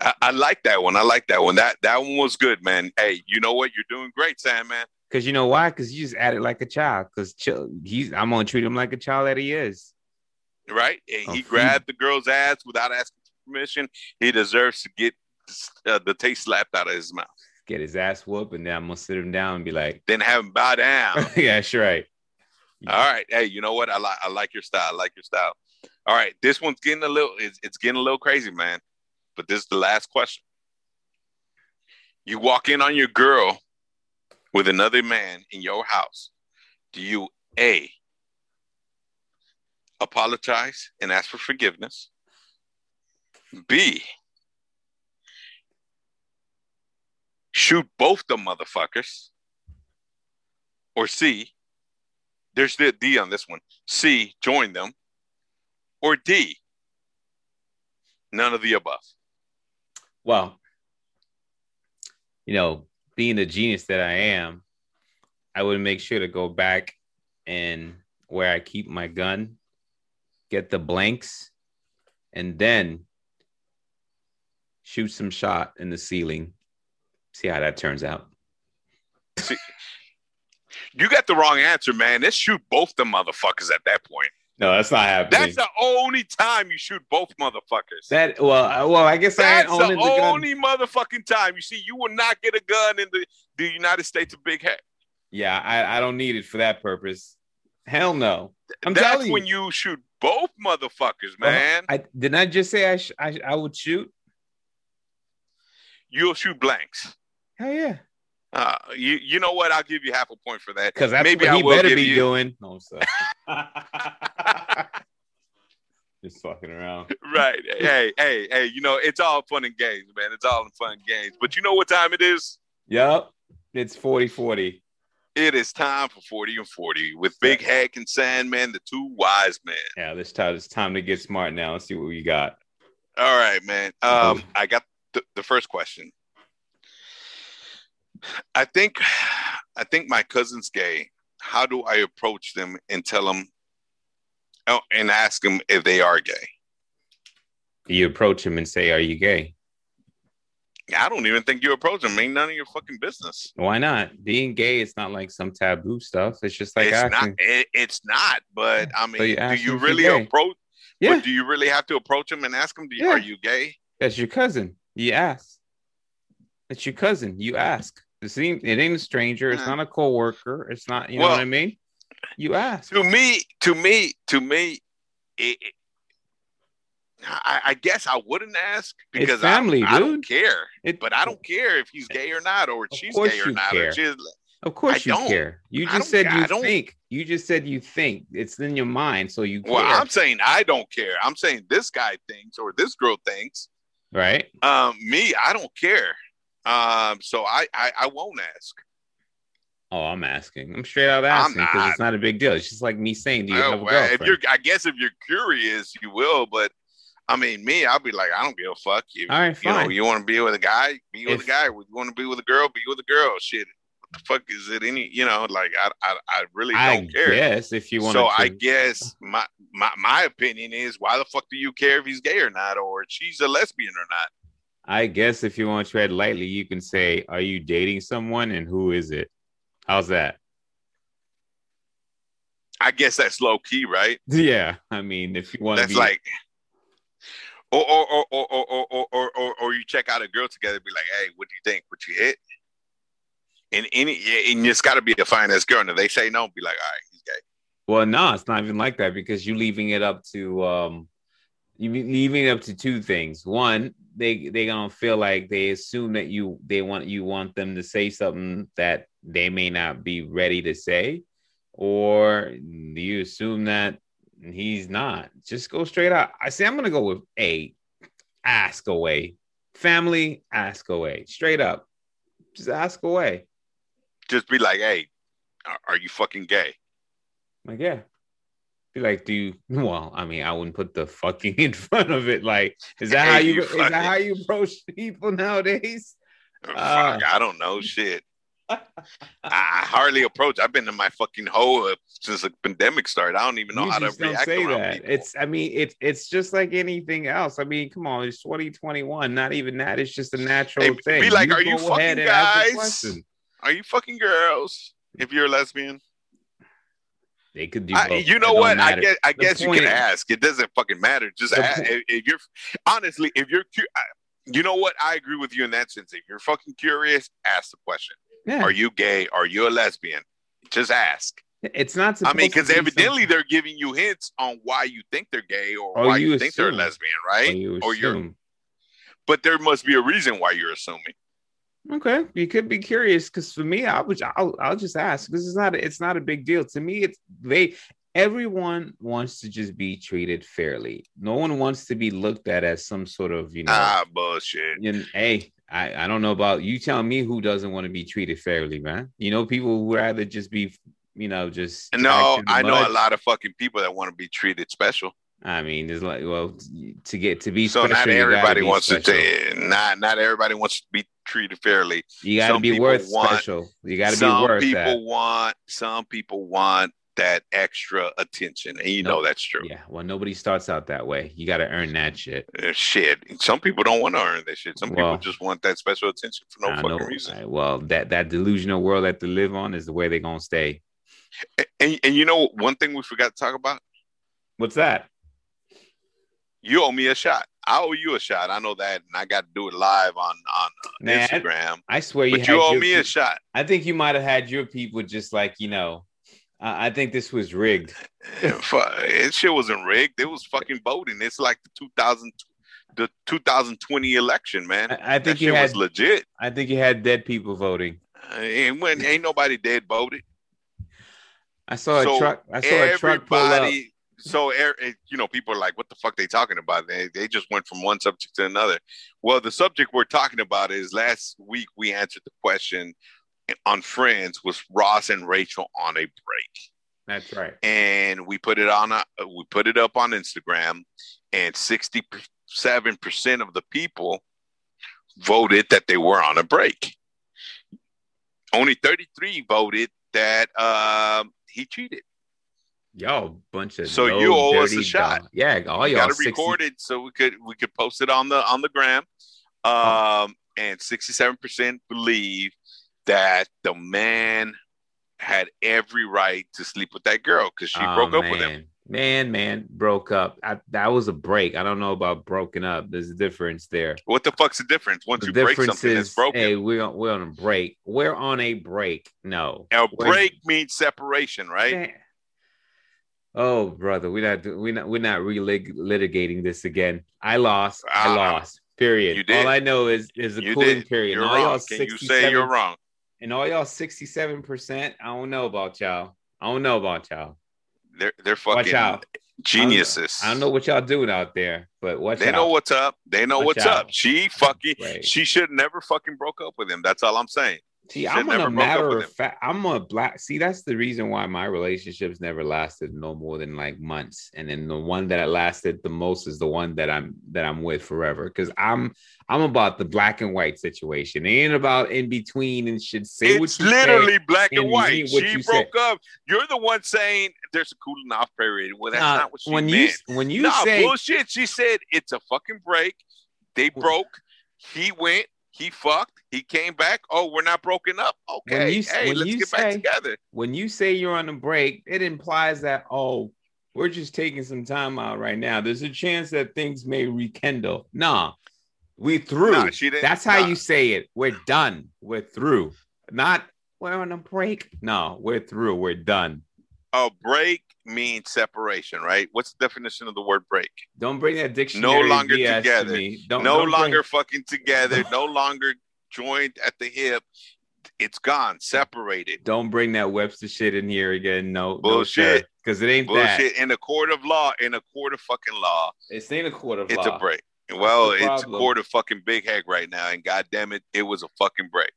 I, I, like that one. I like that one. That that one was good, man. Hey, you know what? You're doing great, Sandman. Because you know why? Because you just acted like a child. Because he's I'm gonna treat him like a child that he is. Right? And he grabbed the girl's ass without asking permission. He deserves to get uh, the taste slapped out of his mouth. Get his ass whooped, and then I'm gonna sit him down and be like, then have him bow down. yeah, sure. Right. All right. Hey, you know what? I like I like your style. I like your style. All right. This one's getting a little it's, it's getting a little crazy, man. But this is the last question. You walk in on your girl with another man in your house. Do you A apologize and ask for forgiveness? B shoot both the motherfuckers? Or C there's the D on this one. C, join them. Or D, none of the above. Well, you know, being the genius that I am, I would make sure to go back and where I keep my gun, get the blanks, and then shoot some shot in the ceiling. See how that turns out. See, you got the wrong answer, man. Let's shoot both the motherfuckers at that point. No, that's not happening. That's the only time you shoot both motherfuckers. That well, uh, well, I guess that's I the, the only motherfucking time. You see, you will not get a gun in the, the United States of Big Hec. Yeah, I, I don't need it for that purpose. Hell no. I'm that's when you. you shoot both motherfuckers, man. I didn't I just say I, sh- I I would shoot. You'll shoot blanks. Hell yeah. Uh, you you know what? I'll give you half a point for that because maybe what he better be you... doing. No, Just fucking around. Right. Hey, hey, hey. You know it's all fun and games, man. It's all fun and games. But you know what time it is? Yep. It's 40-40. It is time for 40 and 40 with Big Hec and Sandman, the two wise men. Yeah, this time it's time to get smart now. Let's see what we got. All right, man. Um, I got the, the first question. I think I think my cousin's gay. How do I approach them and tell them oh, and ask them if they are gay? You approach them and say, "Are you gay?" I don't even think you approach them. Ain't none of your fucking business. Why not? Being gay, it's not like some taboo stuff. It's just like it's not. It, it's not. But I mean, you do you really approach? Yeah. do you really have to approach them and ask them? You, yeah. Are you gay? That's your cousin. You ask. It's your cousin. You ask. It ain't, it ain't a stranger. It's not a coworker. It's not, you know what I mean? You ask. To me, to me, to me, it, it, I, I, guess I wouldn't ask because it's family, I, dude. I don't care. It, but I don't care if he's gay or not, or she's gay or not. Or she's, of course you don't. care. You just said you think. You just said you think. It's in your mind, so you care. Well, I'm saying I don't care. I'm saying this guy thinks or this girl thinks. Right. Um, me, I don't care. Um, so I, I, I won't ask. Oh, I'm asking. I'm straight out asking because it's not a big deal. It's just like me saying, "Do you have a girlfriend?" If you're, I guess if you're curious, you will. But I mean, me, I'll be like, I don't give a fuck. You, All right, fine. you know, you want to be with a guy, be with if, a guy. You want to be with a girl, be with a girl. Shit, what the fuck is it? Any, you know, like I, I, I really don't I care. Yes, if you want. So to... I guess my, my, my opinion is, why the fuck do you care if he's gay or not, or she's a lesbian or not? I guess if you want to tread lightly, you can say, Are you dating someone and who is it? How's that? I guess that's low key, right? Yeah. I mean, if you want that's to be like or or or or or or or, or, or you check out a girl together, be like, hey, what do you think? What you hit? And any yeah, and it's gotta be a fine ass girl. And if they say no, be like, all right, he's gay. Well, no, it's not even like that because you're leaving it up to um you leaving up to two things. One, they they gonna feel like they assume that you they want you want them to say something that they may not be ready to say, or you assume that he's not. Just go straight out. I say I'm gonna go with A, ask away. family, ask away. Straight up, just ask away. Just be like, hey, are, are you fucking gay? Like, yeah. Like, do you? Well, I mean, I wouldn't put the fucking in front of it. Like, is that Hey, how you? you Is that how you approach people nowadays? Uh. I don't know shit. I, I hardly approach. I've been in my fucking hole since the pandemic started. I don't even know you how to react say around that. people. It's, I mean, it's it's just like anything else. I mean, come on, it's 2021. Not even that. It's just a natural Hey, thing. be like, are you fucking and ask the guys? Are you fucking girls? If you're a lesbian, They could do. I, you know what? I guess I The guess you can is- ask. It doesn't fucking matter. Just ask. If, if you're honestly, if you're, you know what? I agree with you in that sense. If you're fucking curious, ask the question. Yeah. Are you gay? Are you a lesbian? Just ask. It's not. I mean, because be evidently something- they're giving you hints on why you think they're gay or, Or why you you, think they're lesbian, or right? Oh, you or you're- But there must be a reason why you're assuming. Okay, you could be curious because for me, I would I'll, I'll just ask because it's not a, it's not a big deal to me. It's they everyone wants to just be treated fairly. No one wants to be looked at as some sort of you know. Ah, bullshit. you know, hey, I I don't know about you. Tell me who doesn't want to be treated fairly, man. You know, people who rather just be you know just No, I know mud. a lot of fucking people that want to be treated special. I mean, there's like well to get to be So special, not everybody wants special. to. Not not everybody wants to be treated fairly. You got to be worth want- special. You got to be some worth people that. want. Some people want that extra attention, and you No. know that's true. Yeah, well, nobody starts out that way. You got to earn that shit. Uh, Shit, some people don't want to earn that shit. Some Well, people just want that special attention for no I fucking know. reason. right? Well, that that delusional world that they live on is the way they're gonna stay. And and you know one thing we forgot to talk about. What's that? You owe me a shot. I owe you a shot. I know that, and I got to do it live on on uh, Man, Instagram. I swear you. But you owe me a shot. I think you might have had your people just like you know. Uh, I think this was rigged. It shit wasn't rigged. It was fucking voting. It's like the 2000, the 2020 election, man. I, I think you had. was legit. I think you had dead people voting. Uh, Ain't, when, ain't nobody dead voted. I saw So a truck. I saw a truck pull up. So you know, people are like, "What the fuck they talking about?" They they just went from one subject to another. Well, the subject we're talking about is last week we answered the question on Friends was Ross and Rachel on a break. That's right. and we put it on a, we put it up on Instagram, and sixty seven percent of the people voted that they were on a break. Only thirty three voted that um, he cheated. Yo, bunch of So low, you owe us a shot. dog. Yeah, all y'all got to 60 so we could we could post it on the on the gram. Um, and sixty seven percent believe that the man had every right to sleep with that girl because she Oh, broke up with him. man. Man, man, broke up. I, that was a break. I don't know about broken up. There's a difference there. What the fuck's the difference? Once The you break something, is, it's broken. hey, we're on, we're on a break. We're on a break. No. a we're- break means separation, right? Man. Oh, brother, we're not we're not we're not relitigating this again. I lost. I Ah, lost. Period. you did. All I know is is a You cooling did. period. You're and all y'all wrong. Can you say 67 you're wrong? and all y'all 67%. I don't know about y'all. I don't know about y'all. They're they're fucking geniuses. I don't know what y'all doing out there, but what They out. know what's up. They know Watch what's out. up. She fucking Right. she should never fucking broke up with him. That's all I'm saying. See, I'm a matter of fact. I'm a black. See, that's the reason why my relationships never lasted no more than like months, and then the one that lasted the most is the one that I'm that I'm with forever. Because I'm I'm about the black and white situation. It ain't about in between and should Say it's literally say. black and and white. She broke up. You're the one saying there's a cooling off period. Well, that's not what she when meant. you when you nah, say bullshit. She said it's a fucking break. They broke. He went. He fucked. He came back. Oh, we're not broken up. Okay. you- hey, when let's you get back say- together. when you say you're on a break, it implies that oh, we're just taking some time out right now. There's a chance that things may rekindle. Nah, we through. Nah, That's how nah. you say it. We're done. We're through. Not we're on a break. No, we're through. We're done. A break means separation, right? What's the definition of the word break? Don't bring that dictionary longer BS together. To me. Don't, no don't bring- longer fucking together. no longer joined at the hip. It's gone. Separated. don't bring that Webster shit in here again. No Bullshit. because it ain't Bullshit. that. In a court of law, in a court of fucking law, It's ain't a court of it's law. a break. Well, it's a court of fucking big hec right now, and god damn it, it was a fucking break.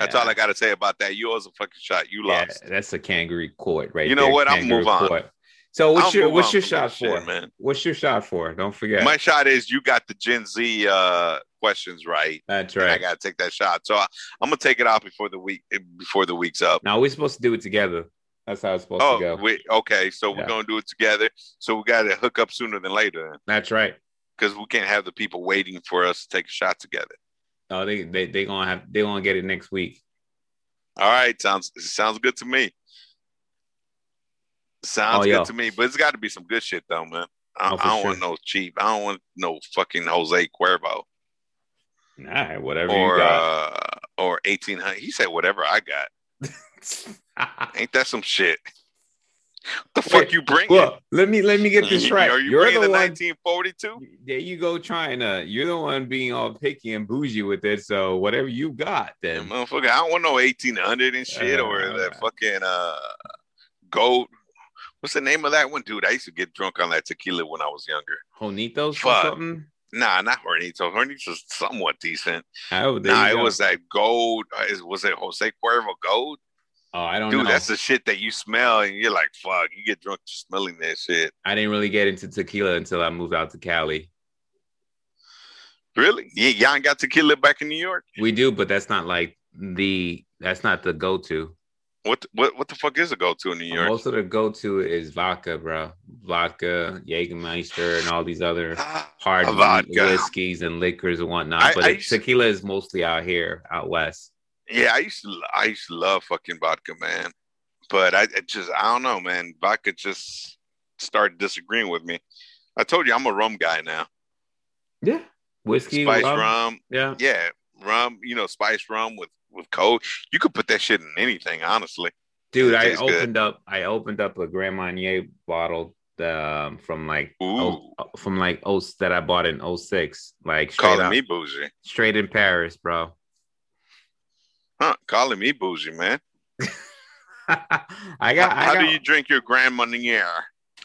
That's all I gotta say about that. You was a fucking shot. You Yeah, lost. that's a kangaroo court, right? You know there, what? I'm move on. court. So what's I'll your what's your shot this shit, for? man? What's your shot for? Don't forget. My shot is you got the Gen Z uh, questions right. That's right. I gotta take that shot. So I, I'm gonna take it out before the week before the week's up. Now we're supposed to do it together. That's how it's supposed Oh, to go. we, okay. So Yeah. we're gonna do it together. So we gotta hook up sooner than later That's right. because we can't have the people waiting for us to take a shot together. Oh, they they they gonna have they gonna get it next week. All right, sounds sounds good to me. Sounds Oh, good yo. to me, but it's got to be some good shit though, man. I, Oh, I don't sure. want no cheap. I don't want no fucking Jose Cuervo right, whatever or you got. uh or eighteen hundred. He said whatever I got. Ain't that some shit? What the fuck Wait, you bring? well, let me let me get this right. Are you You're bringing the the 1942? There you go, trying to. You're the one being all picky and bougie with it. So whatever you got, Yeah, then. motherfucker, I don't want no 1800 and shit or Uh, that fucking uh gold. What's the name of that one, dude? I used to get drunk on that tequila when I was younger. Hornitos or Fuck. something. Nah, not Hornito. Hornito's was somewhat decent. Oh, nah, it go. was that gold. uh, Was it Jose Cuervo gold? Oh, I don't Dude, know. that's the shit that you smell and you're like, fuck, you get drunk just smelling that shit. I didn't really get into tequila until I moved out to Cali. Really? Yeah, y'all ain't got tequila back in New York? We do, but that's not like the that's not the go-to. What what what the fuck is a go to in New York? Most of the go-to is vodka, bro. Vodka, Jägermeister, and all these other hard vodka. whiskeys and liquors and whatnot. I- but I it- tequila is mostly out here, out west. Yeah, I used to I used to love fucking vodka, man. But I it just I don't know, man. Vodka just started disagreeing with me. I told you I'm a rum guy now. Yeah, whiskey, Spice rum. rum, Yeah, yeah, rum. You know, spice rum with with coke. You could put that shit in anything, honestly. dude. I tastes good. opened up. I opened up a Grand Marnier bottle um, from like oh, from like oh that I bought in 06. like straight calling out, me bougie, straight in Paris, bro. Huh? Calling me bougie, man. I got. how I got, do you drink your Grand Marnier?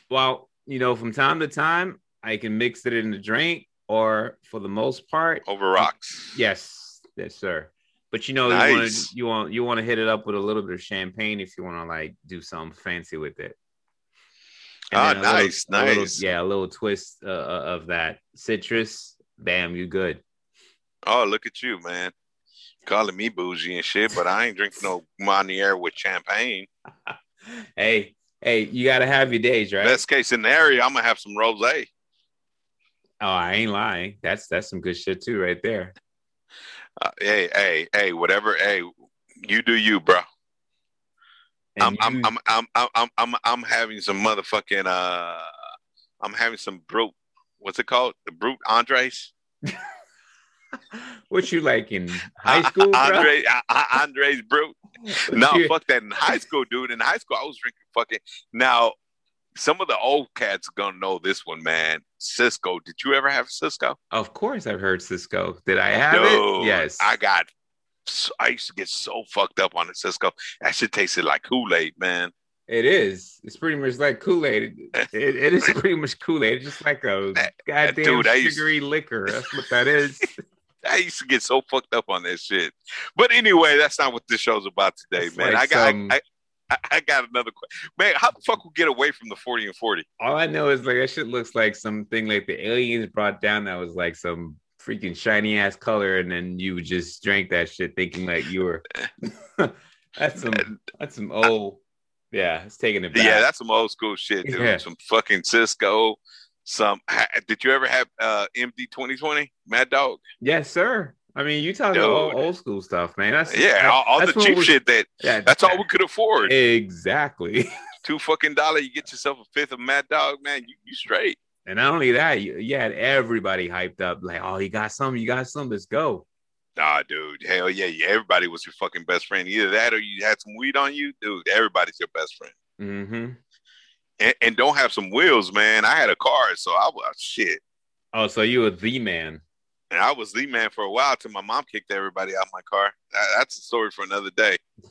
Well, you know, from time to time, I can mix it in the drink, or for the most part, Over rocks. yes, yes, sir. But you know, you wanna, you want you want to hit it up with a little bit of champagne if you want to like do something fancy with it. Ah, then a little- nice, a little- nice. yeah, a little twist uh, uh, of that citrus. Bam, you good. Oh, look at you, man. Calling me bougie and shit, but I ain't drinking no Marnier with champagne. hey, hey, you got to have your days, right? Best case scenario, I'm gonna have some rosé. oh, I ain't lying. That's that's some good shit too, right there. Uh, hey, hey, hey, whatever. Hey, you do you, bro. I'm, And I'm, I'm, I'm, I'm, I'm, I'm, I'm having some motherfucking. Uh, I'm having some brute. What's it called? The brute Andres. what you like in high school, bro? Andre, uh, uh, Andres brute. What No, you- fuck that. In high school, dude. In high school, I was drinking fucking. Now, some of the old cats gonna know this one, man. Cisco. Did you ever have Cisco? Of course, I've heard Cisco. Did I have Dude, it? Yes. I got. I used to get so fucked up on the Cisco. That shit tasted like Kool Aid, man. it is. It's pretty much like Kool Aid. It, it is pretty much Kool Aid. It's just like a goddamn dude, I used- sugary liquor. That's what that is. I used to get so fucked up on that shit. But anyway, that's not what this show's about today, It's man. like I got. some- I, I, I got another question, man. How the fuck we get away from the forty and forty? All I know is like that shit looks like something like the aliens brought down that was like some freaking shiny ass color, and then you just drank that shit thinking like you were. that's some. That's some old. Yeah, it's taking it back. Yeah, that's some old school shit, dude. Yeah. Some fucking Cisco. Some. Did you ever have uh, MD twenty twenty Mad Dog? yes, sir. I mean, you talking about old, school stuff, man. That's Yeah, all, all the that's when cheap we- shit that. Yeah, That's all we could afford. Exactly. Two fucking dollar, you get yourself a fifth of Mad Dog, man. You, you straight. And not only that, you, you had everybody hyped up, like, oh, you got some, you got some, let's go. Nah, dude. Hell yeah, yeah. Everybody was your fucking best friend. Either that or you had some weed on you, dude. Everybody's your best friend. Mm-hmm. And, and don't have some wheels, man. I had a car, so I was shit. Oh, so you were the man. And I was the man for a while till my mom kicked everybody out of my car. That- that's a story for another day.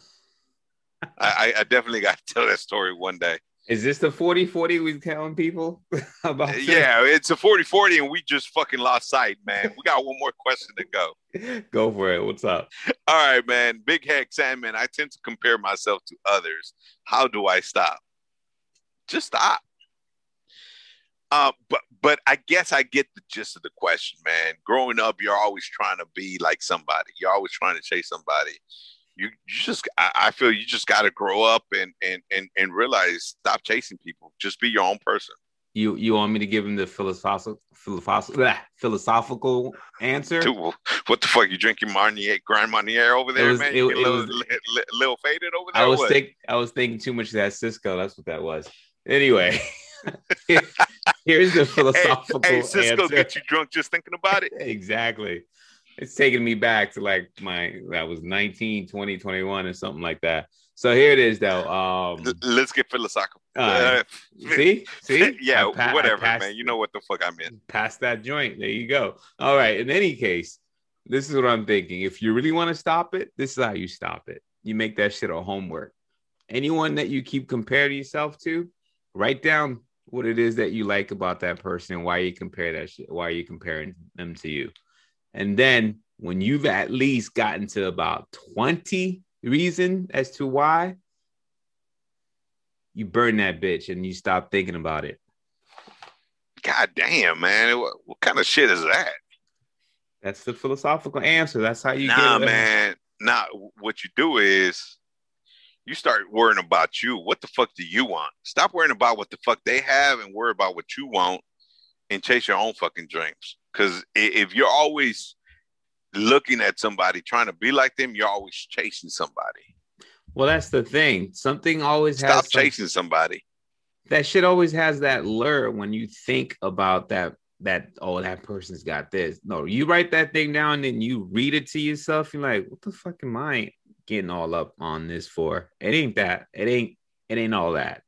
I, I, I definitely got to tell that story one day. Is this the 40 40 we telling people about? This? Yeah, it's a 40 40, and we just fucking lost sight, man. We got one more question to go. Go for it. What's up? All right, man. Big Hec Sandman, I tend to compare myself to others. How do I stop? Just stop. Uh, but but I guess I get the gist of the question, man. Growing up, you're always trying to be like somebody. You're always trying to chase somebody. You, you just I, I feel you just got to grow up and, and and and realize stop chasing people. Just be your own person. You you want me to give him the philosophical philosophical philosophical answer? Dude, what the fuck? You drinking Marnier Grand Marnier over there was, man? you it, it little, was, little, little faded over there I was thinking I was thinking too much of that Cisco. That's what that was anyway here's the philosophical hey, hey Cisco answer. get you drunk just thinking about it. Exactly. It's taking me back to like my that was 19 20 21 or something like that. So here it is though um let's get philosophical. uh, see? See? Yeah pa- whatever passed, man you know what the fuck i meant Pass that joint. There you go. All right. In any case this is what i'm thinking. If you really want to stop it this is how you stop it. You make that shit a homework. Anyone that you keep comparing yourself to write down what it is that you like about that person and why you compare that shit why are you comparing them to you and then when you've at least gotten to about 20 reason as to why, you burn that bitch and you stop thinking about it. God damn, man. What, what kind of shit is that? That's the philosophical answer. That's how you nah, man. Nah, what you do is you start worrying about you. What the fuck do you want? Stop worrying about what the fuck they have and worry about what you want and chase your own fucking dreams. Because if you're always looking at somebody trying to be like them, you're always chasing somebody. Well, that's the thing. Something always stop has chasing somebody. That shit always has that lure when you think about that. That oh, that person's got this. No, you write that thing down and you read it to yourself. You're like, what the fuck am I getting all up on this for? It ain't that. It ain't. It ain't all that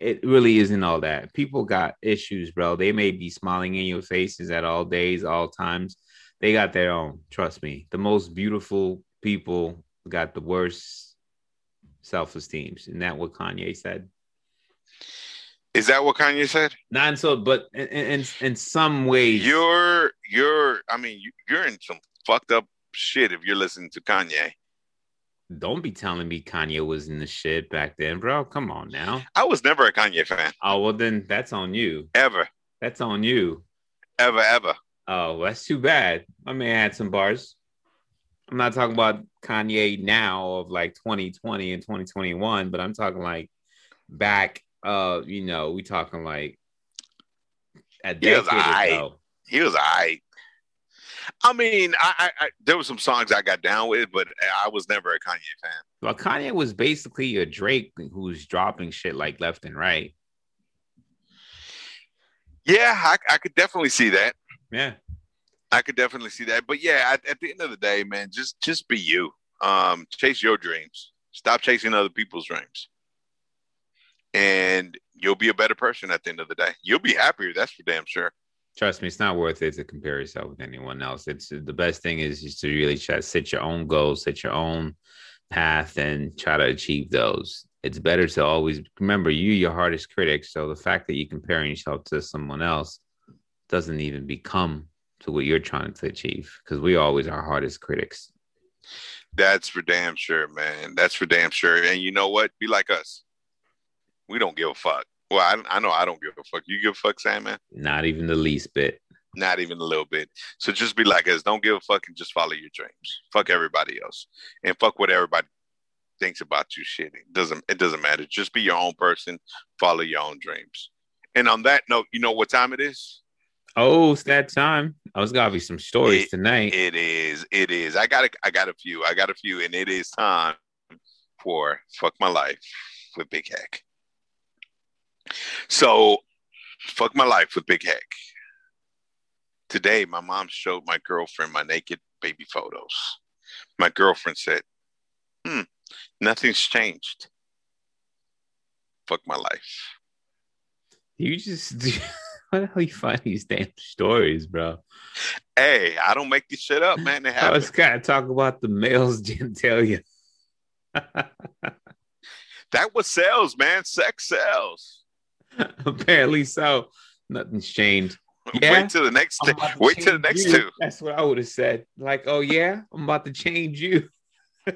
it really isn't all that. People got issues, bro. They may be smiling in your faces at all days, all times. They got their own. Trust me. The most beautiful people got the worst self esteem. Isn't that what Kanye said? Is that what Kanye said? Not so, but in, in in some ways, you're you're. I mean, you're in some fucked up shit if you're listening to Kanye. Don't be telling me Kanye was in the shit back then, bro. Come on now. I was never a Kanye fan. Oh well, then that's on you. Ever. That's on you. Ever, ever. Oh, well, that's too bad. I may add some bars. I'm not talking about Kanye now of like 2020 and 2021, but I'm talking like back. Uh, you know, we talking like a decade he was ago. He was I. I mean, I, I, I, there were some songs I got down with, but I was never a Kanye fan. Well, Kanye was basically a Drake who's dropping shit like left and right. Yeah, I, I could definitely see that. Yeah, I could definitely see that. But yeah, at, at the end of the day, man, just just be you. Um, chase your dreams. Stop chasing other people's dreams, and you'll be a better person at the end of the day. You'll be happier. That's for damn sure. Trust me, it's not worth it to compare yourself with anyone else. It's the best thing is just to really try to set your own goals, set your own path, and try to achieve those. It's better to always remember you your hardest critic. So the fact that you're comparing yourself to someone else doesn't even become to what you're trying to achieve because we always our hardest critics. That's for damn sure, man. That's for damn sure. And you know what? Be like us. We don't give a fuck. Well, I, I know I don't give a fuck. You give a fuck, Sam, man? Not even the least bit. Not even a little bit. So just be like us. Don't give a fuck and just follow your dreams. Fuck everybody else. And fuck what everybody thinks about you shit. It doesn't it doesn't matter. Just be your own person. Follow your own dreams. And on that note, you know what time it is? Oh, it's that time. Oh, I was gonna be some stories it, tonight. It is. It is. I got a, I got a few. I got a few, and it is time for fuck my life with Big Hec. So, fuck my life with Big Hec. Today, my mom showed my girlfriend my naked baby photos. My girlfriend said, "Hmm, nothing's changed." Fuck my life. You just How the hell you find these damn stories, bro? Hey, I don't make this shit up, man. I was kind of talking about the male's genitalia. That was sales, man. Sex sells. Apparently so. Nothing's changed. Yeah, Wait till the next. Wait till the next you. two. That's what I would have said. Like, oh yeah, I'm about to change you.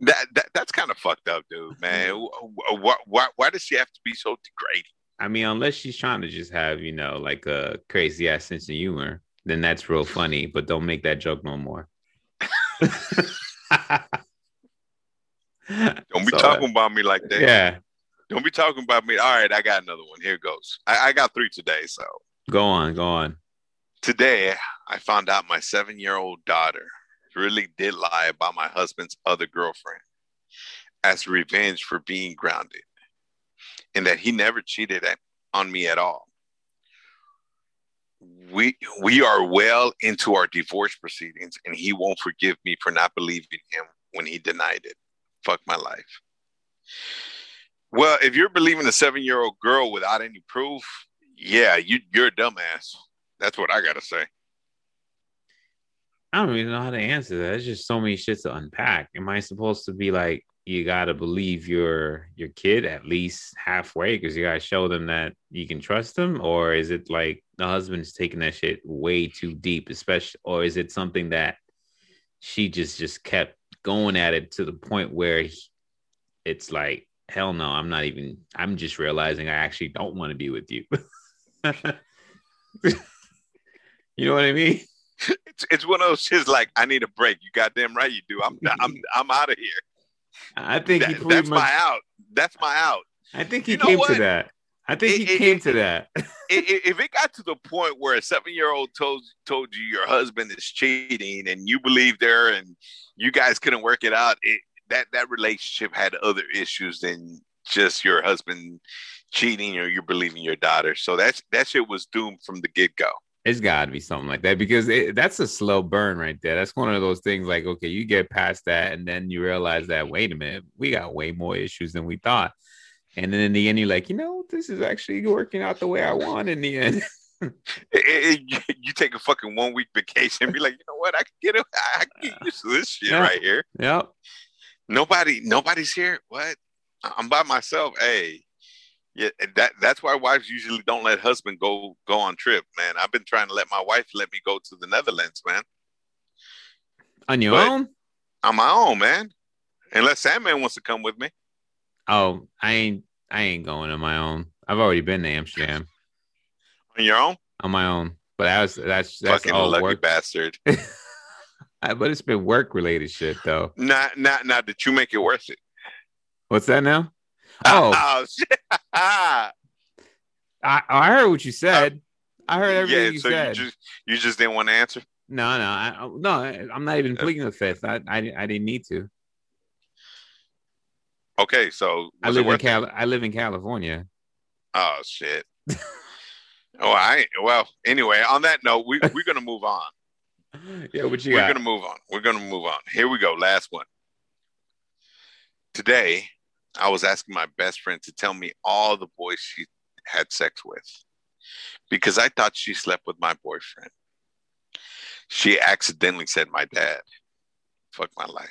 That, that that's kind of fucked up, dude, man. Why, why why does she have to be so degrading? I mean, unless she's trying to just have, you know, like a crazy ass sense of humor, then that's real funny. But don't make that joke no more. Don't be So, talking about me like that. Yeah, Don't be talking about me. All right, I got another one. Here goes. I, I got three today. So go on, go on. today I found out my seven year old daughter really did lie about my husband's other girlfriend as revenge for being grounded and that he never cheated at, on me at all. We we are well into our divorce proceedings and he won't forgive me for not believing him when he denied it. Fuck my life. Well, if you're believing a seven year old girl without any proof, yeah, you you're a dumbass. That's what I gotta say. I don't even know how to answer that. There's just so many shit to unpack. Am I supposed to be like, you gotta believe your your kid at least halfway because you gotta show them that you can trust them, or is it like the husband's taking that shit way too deep, especially, or is it something that she just just kept going at it to the point where he- it's like, hell no, I'm not even. I'm just realizing I actually don't want to be with you. you know what I mean? It's it's one of those shits like I need a break. You goddamn right you do. I'm I'm I'm out of here. I think he That- that's much. my out. That's my out. I think he You know came what? to that. I think It- he it- came it- to that. If it got to the point where a seven year old told told you your husband is cheating and you believed her and you guys couldn't work it out, it, that that relationship had other issues than just your husband cheating or you believing your daughter. So that's that shit was doomed from the get go. It's got to be something like that because it, that's a slow burn right there. That's one of those things like, okay, you get past that, and then you realize that, wait a minute, we got way more issues than we thought. And then in the end, you're like, you know, this is actually working out the way I want in the end. It- it- you take a fucking one week vacation and be like, you know what, I can get it. I can get used to this shit Yeah. right here. yep. Nobody, nobody's here. What? I'm by myself. Hey, yeah, that that's why wives usually don't let husband go go on trip, man. I've been trying to let my wife let me go to the Netherlands, man. On your But- own? On my own, man. Unless Sandman wants to come with me. Oh, I ain't. I ain't going on my own. I've already been to Amsterdam On your own? on my own, but that was that's that's Fucking all lucky work. bastard. I- but it's been work related shit though. Not not not that you make it worth it. What's that now? Oh, oh shit. I, I heard what you said. I heard everything yeah, you so said. you just you just didn't want to answer? No, no, I, no. I'm not even pleading the fifth. I, I, I didn't need to. Okay, so I live in it? Cal. I live in California. Oh shit. oh, I well. Anyway, on that note, we we're gonna move on. Yeah, what you we're got? gonna move on. We're gonna move on. Here we go. Last one. Today, I was asking my best friend to tell me all the boys she had sex with because I thought she slept with my boyfriend. She accidentally said my dad. Fuck my life.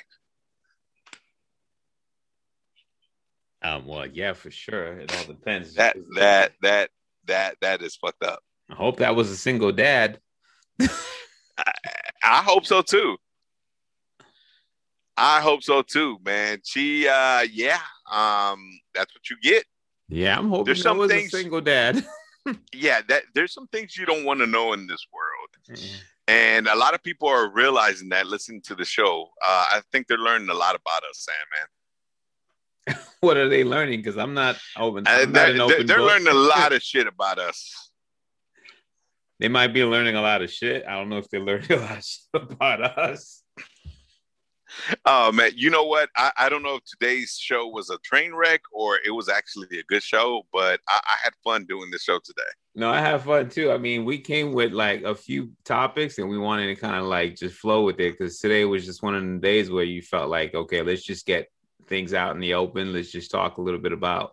Um, well, yeah, for sure. It all depends. That that that that that is fucked up. I hope that was a single dad. I hope so too. I hope so too, man. She uh yeah, um that's what you get. Yeah, I'm hoping There's some was things- a single dad. Yeah, that there's some things you don't want to know in this world. And a lot of people are realizing that listening to the show. Uh, I think they're learning a lot about us, Sam, man. what are they learning? Because I'm not open. Uh, I'm not they're they're learning a lot of shit about us. They might be learning a lot of shit. I don't know if they're learning a lot of shit about us. Oh man, you know what? I, I don't know if today's show was a train wreck or it was actually a good show, but I, I had fun doing the show today. No, I had fun too. I mean, we came with like a few topics and we wanted to kind of like just flow with it because today was just one of the days where you felt like, okay, let's just get things out in the open. Let's just talk a little bit about,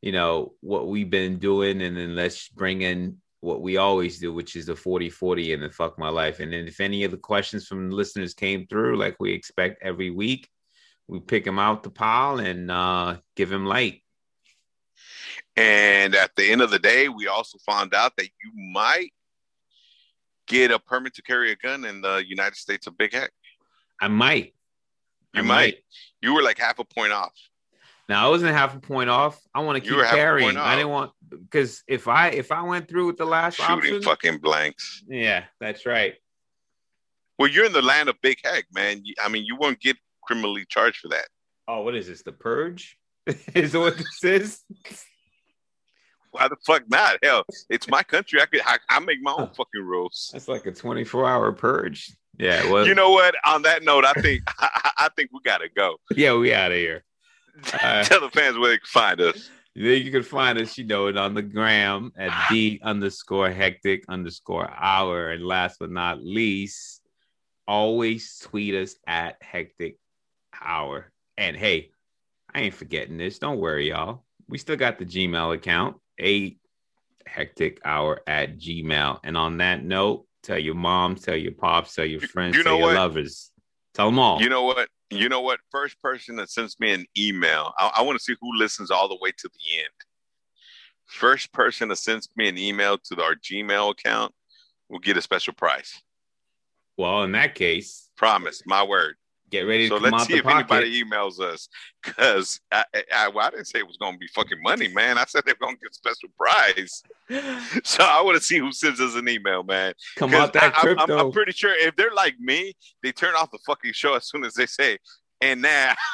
you know, what we've been doing and then let's bring in what we always do, which is the 40 40 and the fuck my life. And then if any of the questions from the listeners came through, like we expect every week, we pick him out the pile and uh, give him light. And at the end of the day, we also found out that you might get a permit to carry a gun in the United States of Big Hec. I might. You I might. might. You were like half a point off. Now I wasn't half a point off. I want to keep carrying. I didn't want because if I if I went through with the last shooting option, fucking blanks. Yeah, that's right. Well, you're in the land of big hec, man. I mean, you won't get criminally charged for that. Oh, what is this? The purge? is that what this is? Why the fuck not? Hell, it's my country. I could I, I make my own fucking rules. It's like a 24 hour purge. Yeah. Well, you know what? On that note, I think I, I think we gotta go. Yeah, we out of here. Uh, Tell the fans where they can find us. You can find us, you know, it, on the gram at D underscore hectic underscore hour. And last but not least, always tweet us at hectic hour. And hey, I ain't forgetting this. Don't worry, y'all. We still got the Gmail account, eight hectic hour at Gmail. And on that note, tell your mom, tell your pops, tell your friends, you tell your what? lovers. Tell them all. You know what? You know what? First person that sends me an email, I, I want to see who listens all the way to the end. First person that sends me an email to our Gmail account will get a special prize. Well, in that case, promise, my word. Get ready so let's see if pocket. anybody emails us because I, I, well, I, didn't say it was going to be fucking money, man. I said they're going to get special prize. so I want to see who sends us an email, man. Come on, that crypto. I, I'm, I'm pretty sure if they're like me, they turn off the fucking show as soon as they say, and now.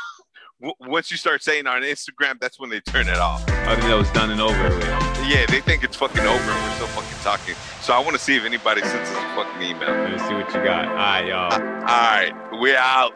once you start saying on Instagram, that's when they turn it off. I think that was done and over with. Yeah, they think it's fucking over and we're still fucking talking. So I want to see if anybody sends us a fucking email. Let me see what you got. All right, y'all. All right, we're out.